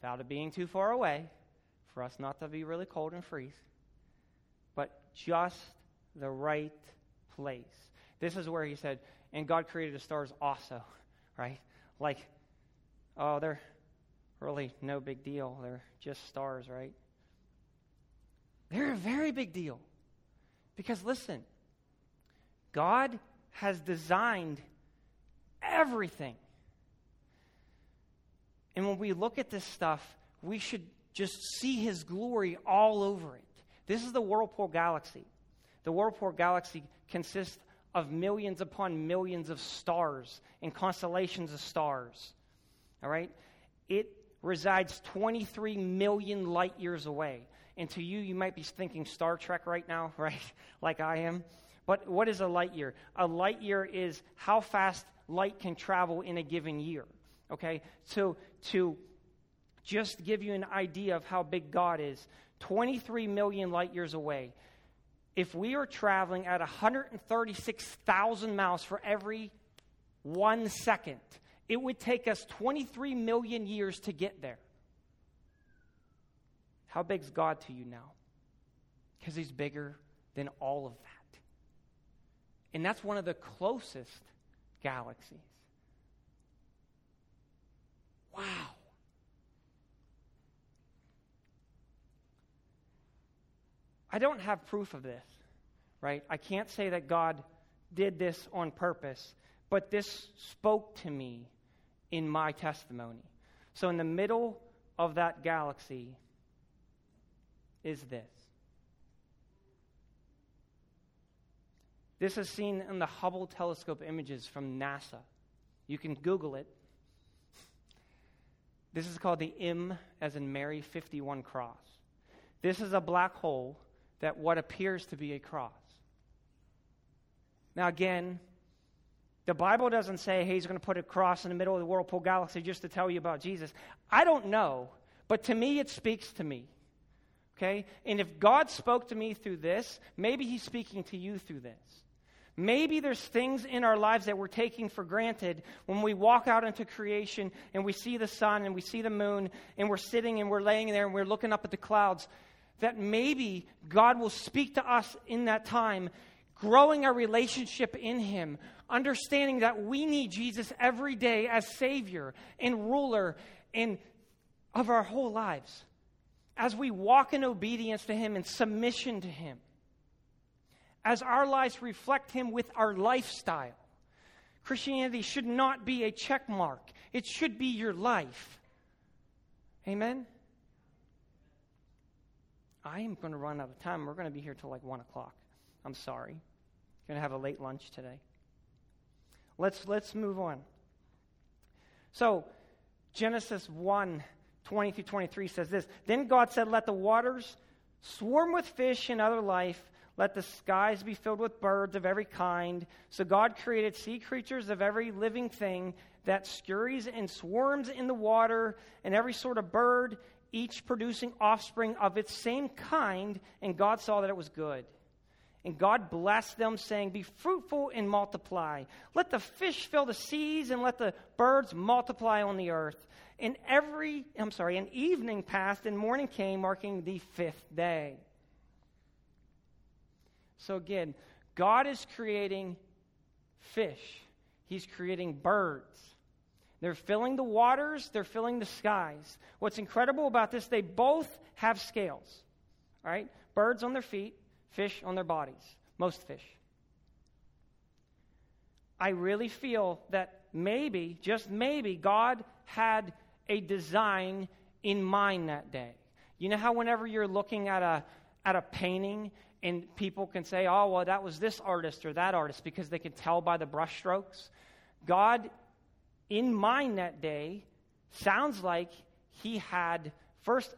without it being too far away for us not to be really cold and freeze, but just the right place. This is where he said, and God created the stars also, [laughs] right? Like, oh, they're really no big deal. They're just stars, right? They're a very big deal. Because listen, God has designed everything. And when we look at this stuff, we should just see his glory all over it. This is the Whirlpool Galaxy. The Whirlpool Galaxy consists of millions upon millions of stars and constellations of stars. All right? It resides 23 million light years away. And to you, you might be thinking Star Trek right now, [laughs] right? like I am. But what is a light year? A light year is how fast light can travel in a given year. Okay? So to just give you an idea of how big God is, 23 million light years away. If we are traveling at 136,000 miles for every one second, it would take us 23 million years to get there. How big's God to you now? Because he's bigger than all of that. And that's one of the closest galaxies. Wow. I don't have proof of this, right? I can't say that God did this on purpose, but this spoke to me in my testimony. So, in the middle of that galaxy is this. This is seen in the Hubble telescope images from NASA. You can Google it. This is called the M, as in Mary 51 cross. This is a black hole that what appears to be a cross. Now, again, the Bible doesn't say, hey, he's going to put a cross in the middle of the whirlpool galaxy just to tell you about Jesus. I don't know, but to me, it speaks to me. Okay? And if God spoke to me through this, maybe he's speaking to you through this. Maybe there's things in our lives that we're taking for granted when we walk out into creation and we see the sun and we see the moon and we're sitting and we're laying there and we're looking up at the clouds. That maybe God will speak to us in that time, growing our relationship in Him, understanding that we need Jesus every day as Savior and ruler and of our whole lives. As we walk in obedience to Him and submission to Him as our lives reflect Him with our lifestyle. Christianity should not be a check mark, it should be your life. Amen? I am going to run out of time. We're going to be here till like 1 o'clock. I'm sorry. Going to have a late lunch today. Let's, let's move on. So, Genesis 1 20 through 23 says this Then God said, Let the waters swarm with fish and other life let the skies be filled with birds of every kind. So God created sea creatures of every living thing that scurries and swarms in the water, and every sort of bird, each producing offspring of its same kind. And God saw that it was good. And God blessed them, saying, Be fruitful and multiply. Let the fish fill the seas, and let the birds multiply on the earth. And every, I'm sorry, an evening passed, and morning came, marking the fifth day. So again, God is creating fish. He's creating birds. They're filling the waters, they're filling the skies. What's incredible about this, they both have scales. All right? Birds on their feet, fish on their bodies. Most fish. I really feel that maybe, just maybe, God had a design in mind that day. You know how whenever you're looking at a at a painting and people can say, "Oh, well, that was this artist or that artist," because they can tell by the brushstrokes. God, in mind that day, sounds like He had first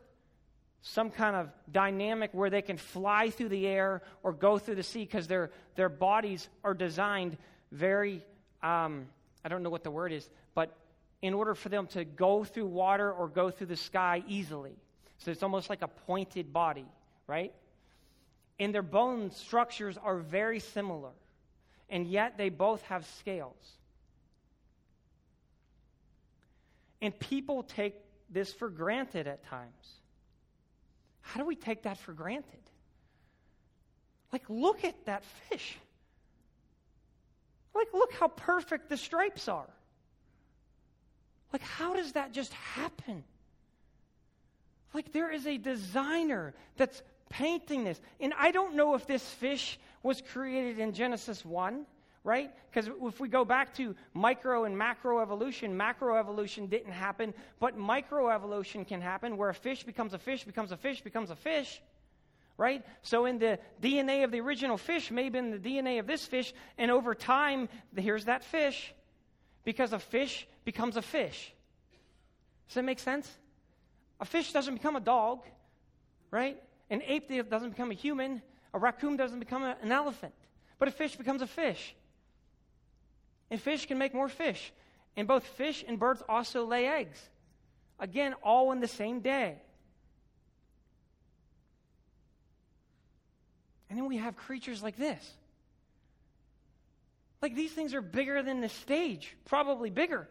some kind of dynamic where they can fly through the air or go through the sea because their their bodies are designed very. Um, I don't know what the word is, but in order for them to go through water or go through the sky easily. So it's almost like a pointed body, right? And their bone structures are very similar, and yet they both have scales. And people take this for granted at times. How do we take that for granted? Like, look at that fish. Like, look how perfect the stripes are. Like, how does that just happen? Like, there is a designer that's painting this. And I don't know if this fish was created in Genesis 1, right? Because if we go back to micro and macro evolution, macro evolution didn't happen, but micro evolution can happen where a fish becomes a fish, becomes a fish, becomes a fish right? So in the DNA of the original fish, maybe in the DNA of this fish, and over time, here's that fish because a fish becomes a fish. Does that make sense? A fish doesn't become a dog, right? An ape doesn't become a human. A raccoon doesn't become a, an elephant. But a fish becomes a fish. And fish can make more fish. And both fish and birds also lay eggs. Again, all in the same day. And then we have creatures like this. Like these things are bigger than the stage, probably bigger.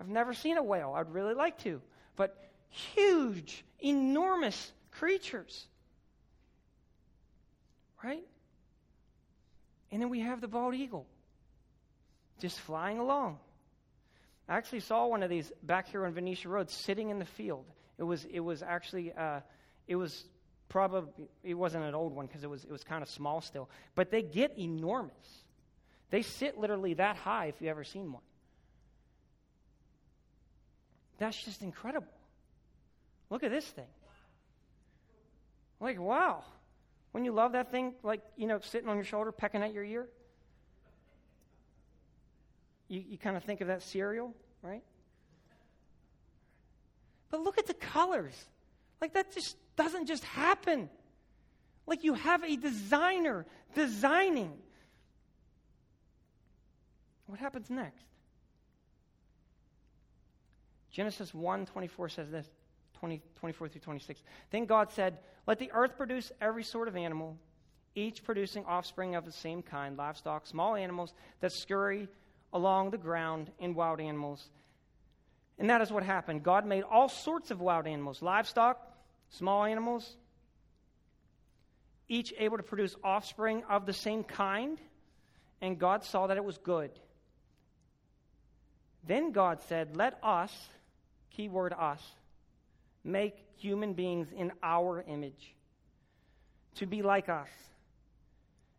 I've never seen a whale. I'd really like to. But huge, enormous creatures. Right? And then we have the bald eagle just flying along. I actually saw one of these back here on Venetia Road sitting in the field. It was, it was actually, uh, it was probably, it wasn't an old one because it was, it was kind of small still. But they get enormous. They sit literally that high if you've ever seen one. That's just incredible. Look at this thing. Like, wow. When you love that thing, like, you know, sitting on your shoulder, pecking at your ear, you, you kind of think of that cereal, right? But look at the colors. Like, that just doesn't just happen. Like, you have a designer designing what happens next? Genesis 1 24 says this 20, 24 through 26. Then God said, Let the earth produce every sort of animal, each producing offspring of the same kind livestock, small animals that scurry along the ground, and wild animals. And that is what happened. God made all sorts of wild animals livestock, small animals, each able to produce offspring of the same kind. And God saw that it was good. Then God said, Let us, keyword us, make human beings in our image, to be like us.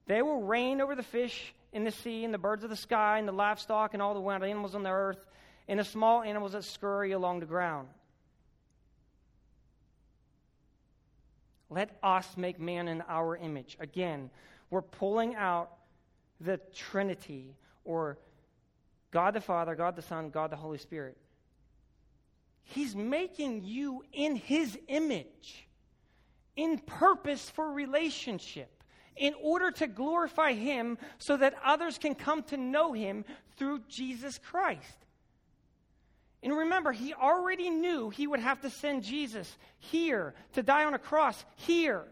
They will reign over the fish in the sea, and the birds of the sky, and the livestock, and all the wild animals on the earth, and the small animals that scurry along the ground. Let us make man in our image. Again, we're pulling out the Trinity or God the Father, God the Son, God the Holy Spirit. He's making you in His image, in purpose for relationship, in order to glorify Him so that others can come to know Him through Jesus Christ. And remember, He already knew He would have to send Jesus here to die on a cross, here,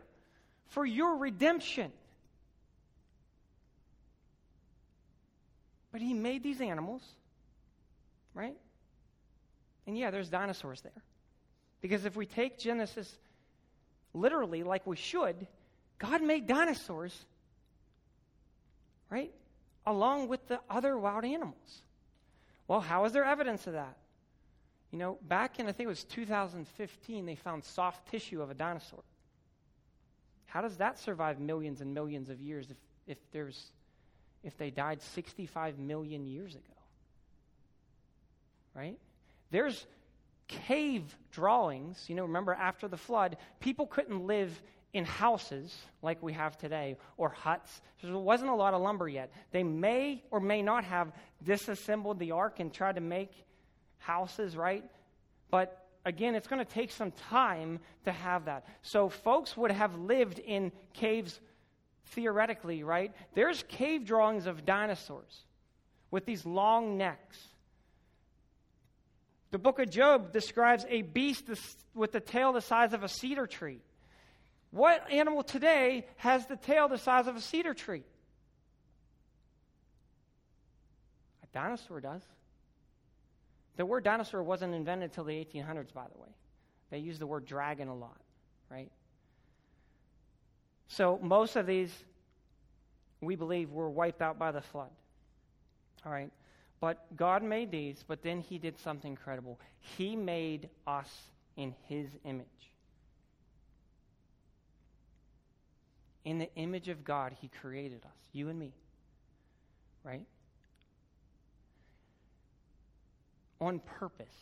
for your redemption. But he made these animals, right? And yeah, there's dinosaurs there. Because if we take Genesis literally like we should, God made dinosaurs, right? along with the other wild animals. Well, how is there evidence of that? You know, back in, I think it was 2015, they found soft tissue of a dinosaur. How does that survive millions and millions of years if, if, there's, if they died 65 million years ago? Right? There's cave drawings. You know, remember after the flood, people couldn't live in houses like we have today or huts. There wasn't a lot of lumber yet. They may or may not have disassembled the ark and tried to make houses, right? But again, it's going to take some time to have that. So folks would have lived in caves theoretically, right? There's cave drawings of dinosaurs with these long necks. The book of Job describes a beast with the tail the size of a cedar tree. What animal today has the tail the size of a cedar tree? A dinosaur does. The word dinosaur wasn't invented until the 1800s, by the way. They use the word dragon a lot, right? So most of these, we believe, were wiped out by the flood. All right? But God made these, but then He did something incredible. He made us in His image. In the image of God, He created us, you and me. Right? On purpose.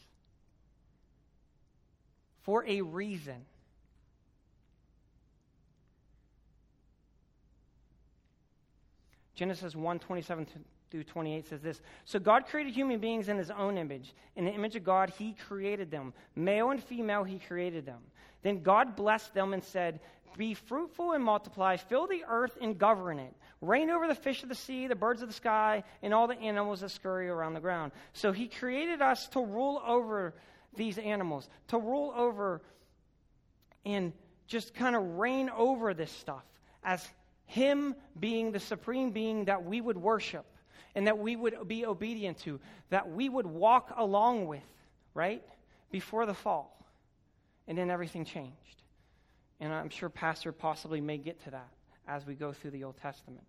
For a reason. Genesis 1 27 through 28 says this So God created human beings in his own image. In the image of God, he created them. Male and female, he created them. Then God blessed them and said, be fruitful and multiply, fill the earth and govern it. Reign over the fish of the sea, the birds of the sky, and all the animals that scurry around the ground. So he created us to rule over these animals, to rule over and just kind of reign over this stuff as him being the supreme being that we would worship and that we would be obedient to, that we would walk along with, right? Before the fall. And then everything changed. And I'm sure Pastor possibly may get to that as we go through the Old Testament.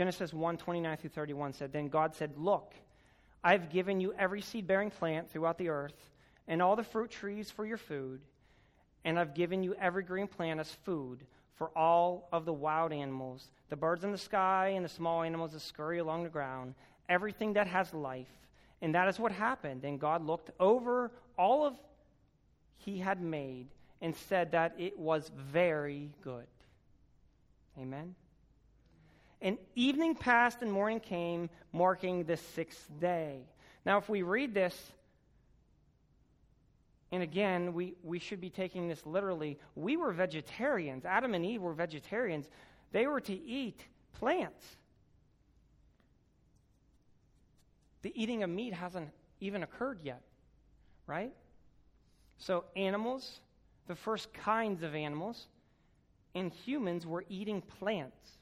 Genesis 1 29 through 31 said, Then God said, Look, I've given you every seed bearing plant throughout the earth, and all the fruit trees for your food, and I've given you every green plant as food for all of the wild animals, the birds in the sky and the small animals that scurry along the ground, everything that has life. And that is what happened. And God looked over all of he had made and said that it was very good. Amen. And evening passed and morning came, marking the sixth day. Now, if we read this and again, we, we should be taking this literally. We were vegetarians. Adam and Eve were vegetarians. They were to eat plants. The eating of meat hasn't even occurred yet, right? So, animals, the first kinds of animals, and humans were eating plants.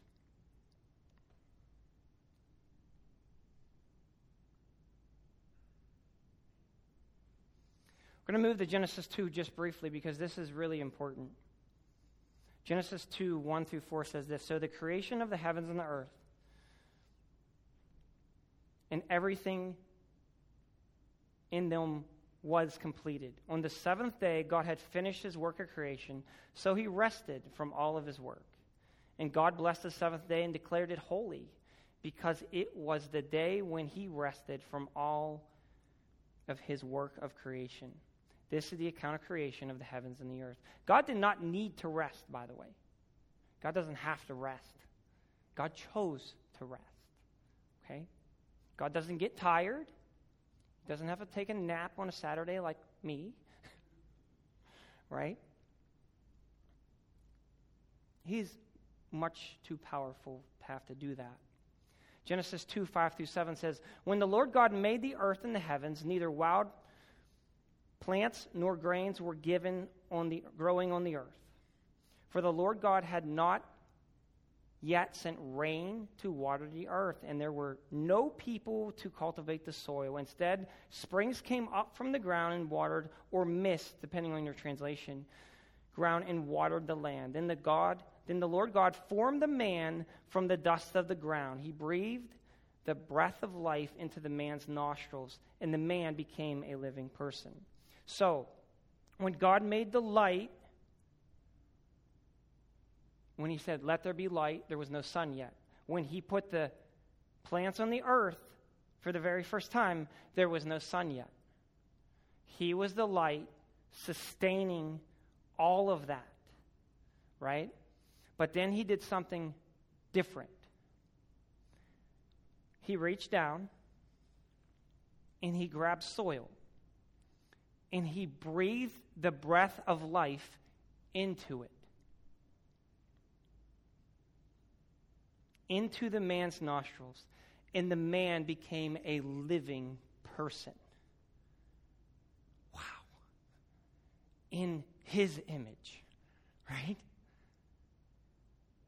We're going to move to Genesis 2 just briefly because this is really important. Genesis 2 1 through 4 says this So the creation of the heavens and the earth and everything in them was completed. On the seventh day, God had finished his work of creation, so he rested from all of his work. And God blessed the seventh day and declared it holy, because it was the day when he rested from all of his work of creation. This is the account of creation of the heavens and the earth. God did not need to rest, by the way. God doesn't have to rest. God chose to rest. Okay? God doesn't get tired. He doesn't have to take a nap on a Saturday like me. [laughs] right? He's much too powerful to have to do that. Genesis 2 5 through 7 says, When the Lord God made the earth and the heavens, neither wild plants nor grains were given on the growing on the earth. For the Lord God had not yet sent rain to water the earth, and there were no people to cultivate the soil. Instead, springs came up from the ground and watered, or mist, depending on your translation, ground and watered the land. Then the God, then the Lord God formed the man from the dust of the ground. He breathed the breath of life into the man's nostrils, and the man became a living person. So, when God made the light, when he said, Let there be light, there was no sun yet. When he put the plants on the earth for the very first time, there was no sun yet. He was the light sustaining all of that, right? But then he did something different. He reached down and he grabbed soil and he breathed the breath of life into it. into the man's nostrils, and the man became a living person. Wow. In his image, right?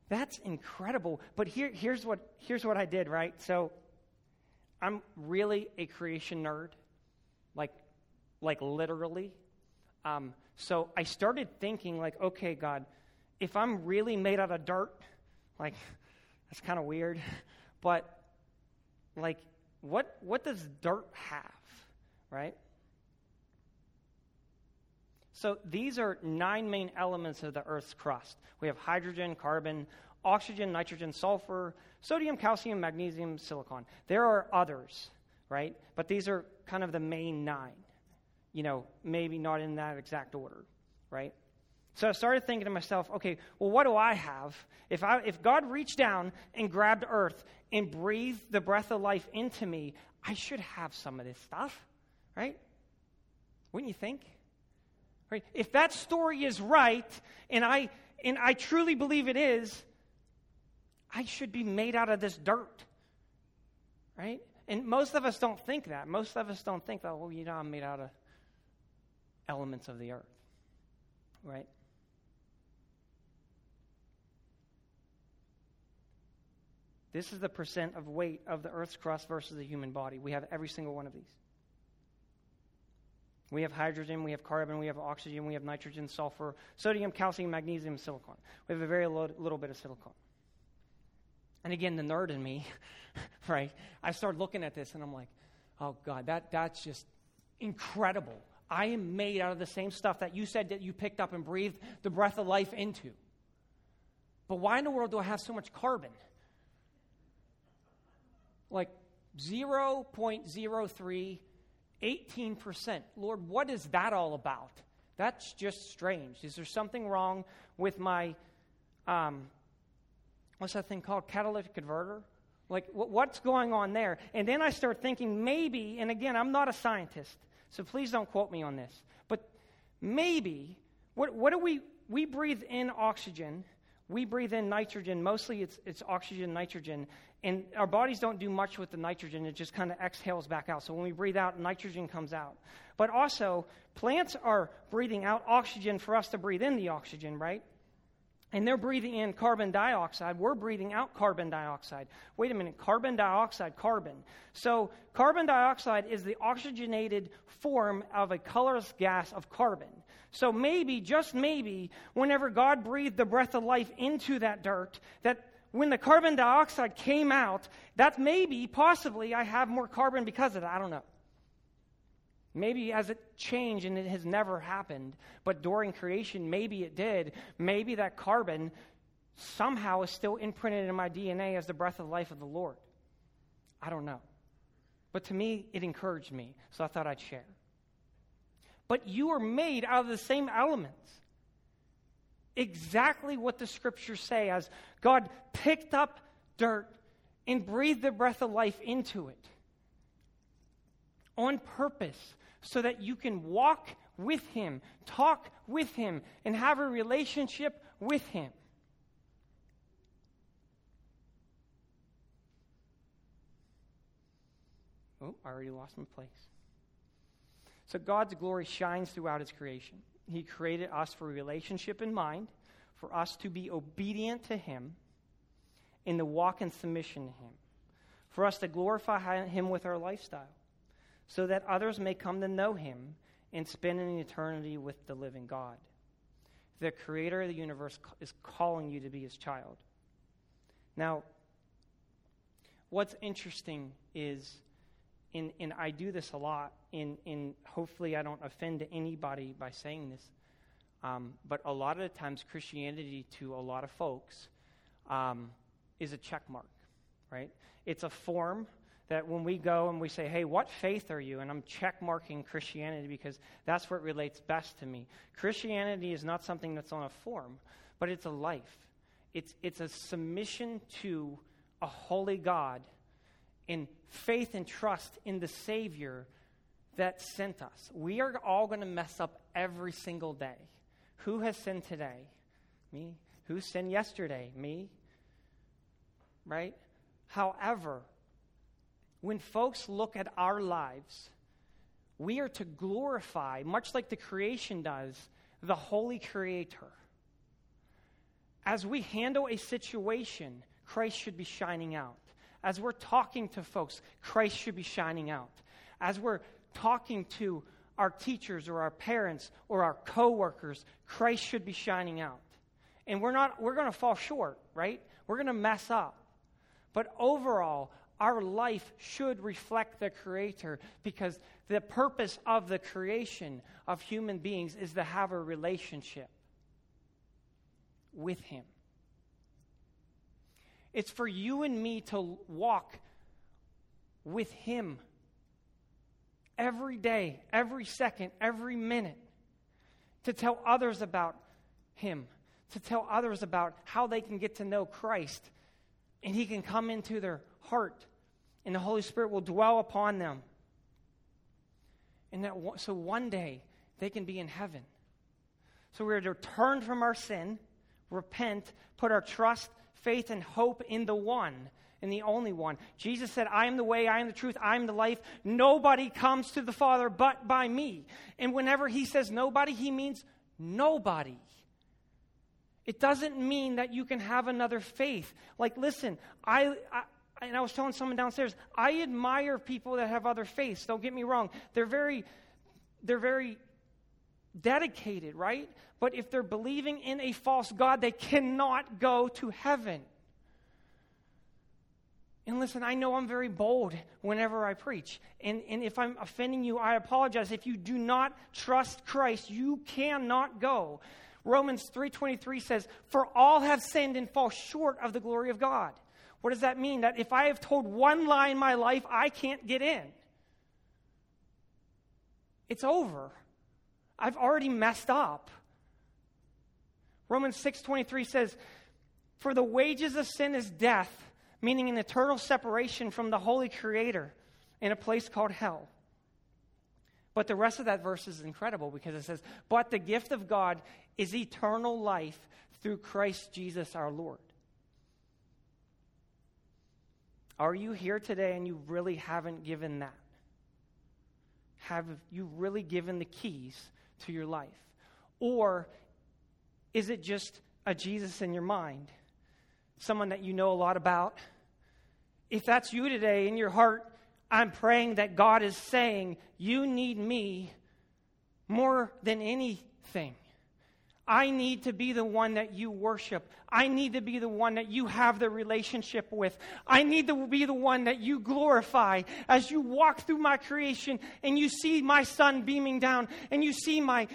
That's incredible. But here, here's, what, here's what I did, right? So I'm really a creation nerd, like, like literally. Um, so I started thinking, like, okay, God, if I'm really made out of dirt, like, [laughs] that's kind of weird. [laughs] But, like, what, what does dirt have, right? So these are nine main elements of the Earth's crust. We have hydrogen, carbon, oxygen, nitrogen, sulfur, sodium, calcium, magnesium, silicon. There are others, right? But these are kind of the main nine. You know, maybe not in that exact order, right? So I started thinking to myself, okay, well, what do I have? If, I, if God reached down and grabbed earth and breathed the breath of life into me, I should have some of this stuff, right? Wouldn't you think? Right? If that story is right, and I, and I truly believe it is, I should be made out of this dirt, right? And most of us don't think that. Most of us don't think that, well, you know, I'm made out of elements of the earth, right? This is the percent of weight of the Earth's crust versus the human body. We have every single one of these. We have hydrogen, we have carbon, we have oxygen, we have nitrogen, sulfur, sodium, calcium, magnesium, silicon. We have a very little bit of silicon. And again, the nerd in me, [laughs] right? I start looking at this and I'm like, oh God, that, that's just incredible. I am made out of the same stuff that you said that you picked up and breathed the breath of life into. But why in the world do I have so much carbon? like 0.03, 18%. Lord, what is that all about? That's just strange. Is there something wrong with my, um, what's that thing called? Catalytic converter? Like, what's going on there? And then I start thinking maybe, and again, I'm not a scientist, so please don't quote me on this, but maybe, what, what do we, we breathe in oxygen, we breathe in nitrogen, mostly it's, it's oxygen, nitrogen, and our bodies don't do much with the nitrogen, it just kind of exhales back out. So when we breathe out, nitrogen comes out. But also, plants are breathing out oxygen for us to breathe in the oxygen, right? And they're breathing in carbon dioxide. We're breathing out carbon dioxide. Wait a minute, carbon dioxide, carbon. So, carbon dioxide is the oxygenated form of a colorless gas of carbon. So, maybe, just maybe, whenever God breathed the breath of life into that dirt, that when the carbon dioxide came out, that maybe, possibly, I have more carbon because of that. I don't know. Maybe as it changed and it has never happened, but during creation, maybe it did. Maybe that carbon somehow is still imprinted in my DNA as the breath of life of the Lord. I don't know. But to me, it encouraged me, so I thought I'd share. But you are made out of the same elements exactly what the scriptures say as God picked up dirt and breathed the breath of life into it on purpose so that you can walk with Him, talk with Him, and have a relationship with Him. Oh, I already lost my place. So God's glory shines throughout His creation. He created us for relationship in mind, for us to be obedient to Him, and to walk in submission to Him, for us to glorify Him with our lifestyle, so that others may come to know Him and spend an eternity with the living God. The Creator of the universe is calling you to be His child. Now, what's interesting is, and, and I do this a lot, and, and hopefully I don't offend anybody by saying this, um, but a lot of the times Christianity to a lot of folks um, is a check mark, right? It's a form that when we go and we say, hey, what faith are you? And I'm check marking Christianity because that's what relates best to me. Christianity is not something that's on a form, but it's a life. It's, it's a submission to a holy God in faith and trust in the Savior that sent us. We are all going to mess up every single day. Who has sinned today? Me. Who sinned yesterday? Me. Right? However, when folks look at our lives, we are to glorify, much like the creation does, the holy creator. As we handle a situation, Christ should be shining out. As we're talking to folks, Christ should be shining out. As we're talking to our teachers or our parents or our coworkers, Christ should be shining out. And we're not we're going to fall short, right? We're going to mess up. But overall, our life should reflect the creator because the purpose of the creation of human beings is to have a relationship with him. It's for you and me to walk with Him every day, every second, every minute, to tell others about Him, to tell others about how they can get to know Christ, and He can come into their heart, and the Holy Spirit will dwell upon them. And that so one day they can be in heaven. So we're to turn from our sin, repent, put our trust faith and hope in the one and the only one. Jesus said, I am the way, I am the truth, I am the life. Nobody comes to the Father but by me. And whenever he says nobody, he means nobody. It doesn't mean that you can have another faith. Like, listen, I, I and I was telling someone downstairs, I admire people that have other faiths. Don't get me wrong. They're very, they're very dedicated, right? But if they're believing in a false God, they cannot go to heaven. And listen, I know I'm very bold whenever I preach. And, and if I'm offending you, I apologize. If you do not trust Christ, you cannot go. Romans 3:23 says, "For all have sinned and fall short of the glory of God." What does that mean? That if I have told one lie in my life, I can't get in. It's over. I've already messed up. Romans 6:23 says, "For the wages of sin is death, meaning an eternal separation from the holy creator in a place called hell." But the rest of that verse is incredible because it says, "But the gift of God is eternal life through Christ Jesus our Lord." Are you here today and you really haven't given that? Have you really given the keys to your life? Or is it just a Jesus in your mind? Someone that you know a lot about? If that's you today in your heart, I'm praying that God is saying, You need me more than anything. I need to be the one that you worship. I need to be the one that you have the relationship with. I need to be the one that you glorify as you walk through my creation and you see my sun beaming down and you see my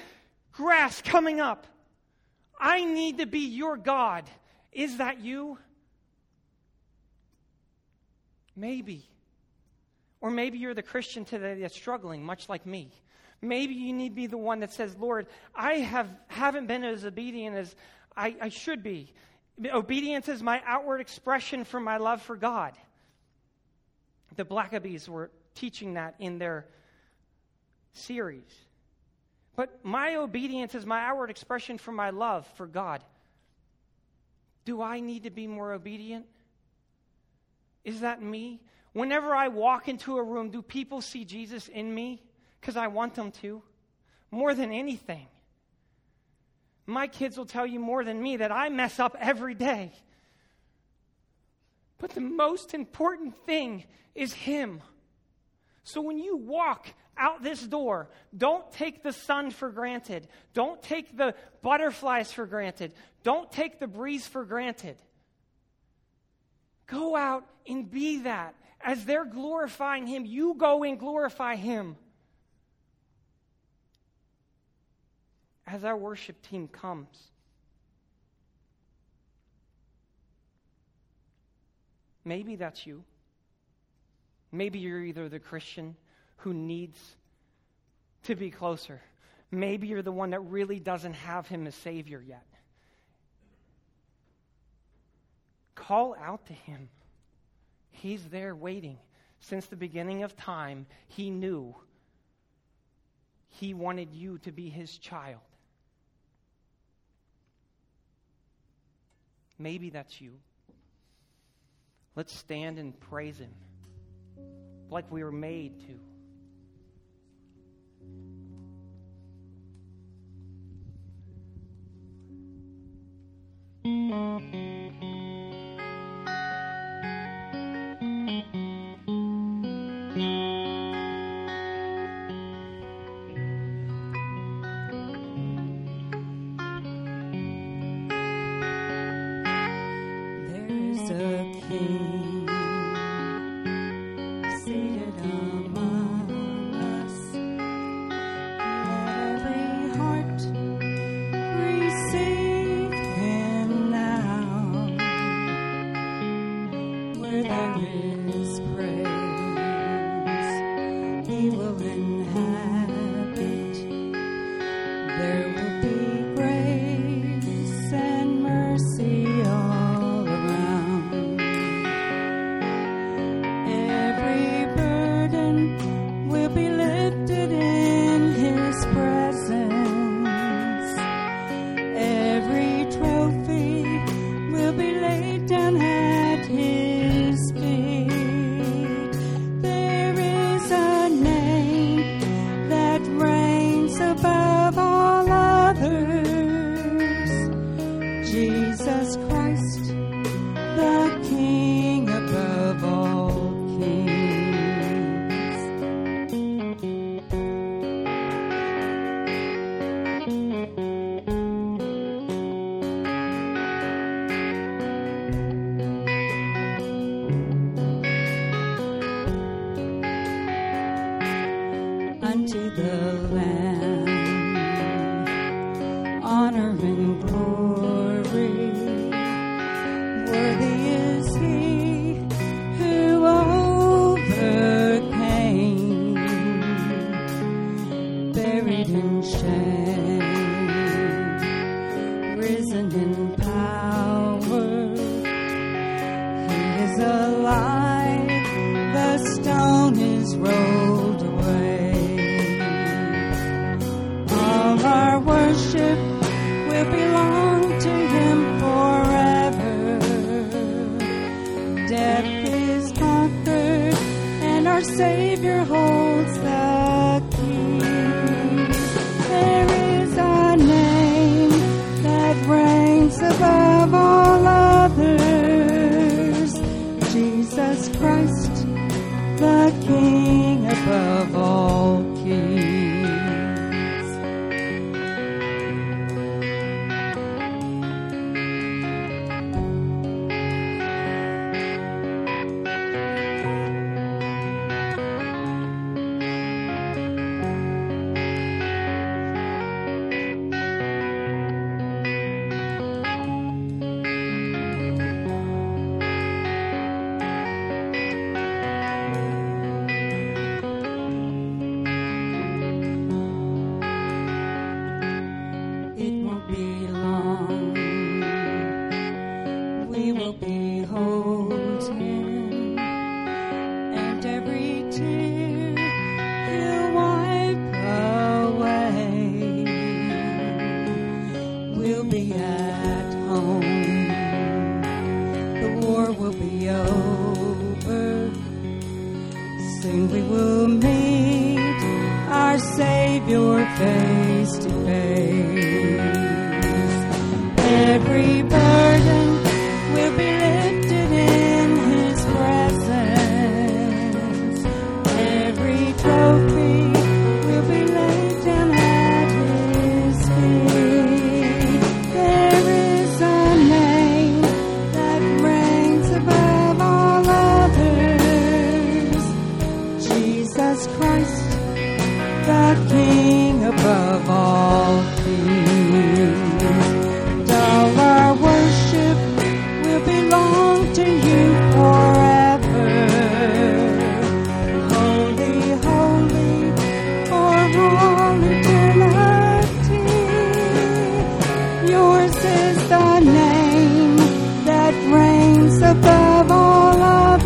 grass coming up. I need to be your God. Is that you? Maybe. Or maybe you're the Christian today that's struggling, much like me. Maybe you need to be the one that says, Lord, I have, haven't been as obedient as I, I should be. Obedience is my outward expression for my love for God. The Blackabys were teaching that in their series. But my obedience is my outward expression for my love for God. Do I need to be more obedient? Is that me? Whenever I walk into a room, do people see Jesus in me? Because I want them to. More than anything. My kids will tell you more than me that I mess up every day. But the most important thing is Him. So when you walk out this door, don't take the sun for granted. Don't take the butterflies for granted. Don't take the breeze for granted. Go out and be that. As they're glorifying Him, you go and glorify Him. As our worship team comes, maybe that's you. Maybe you're either the Christian who needs to be closer. Maybe you're the one that really doesn't have him as Savior yet. Call out to him. He's there waiting. Since the beginning of time, he knew he wanted you to be his child. Maybe that's you. Let's stand and praise him like we were made to. every This is the name that reigns above all others.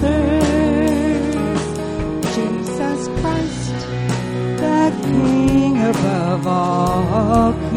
Jesus Christ, the King above all.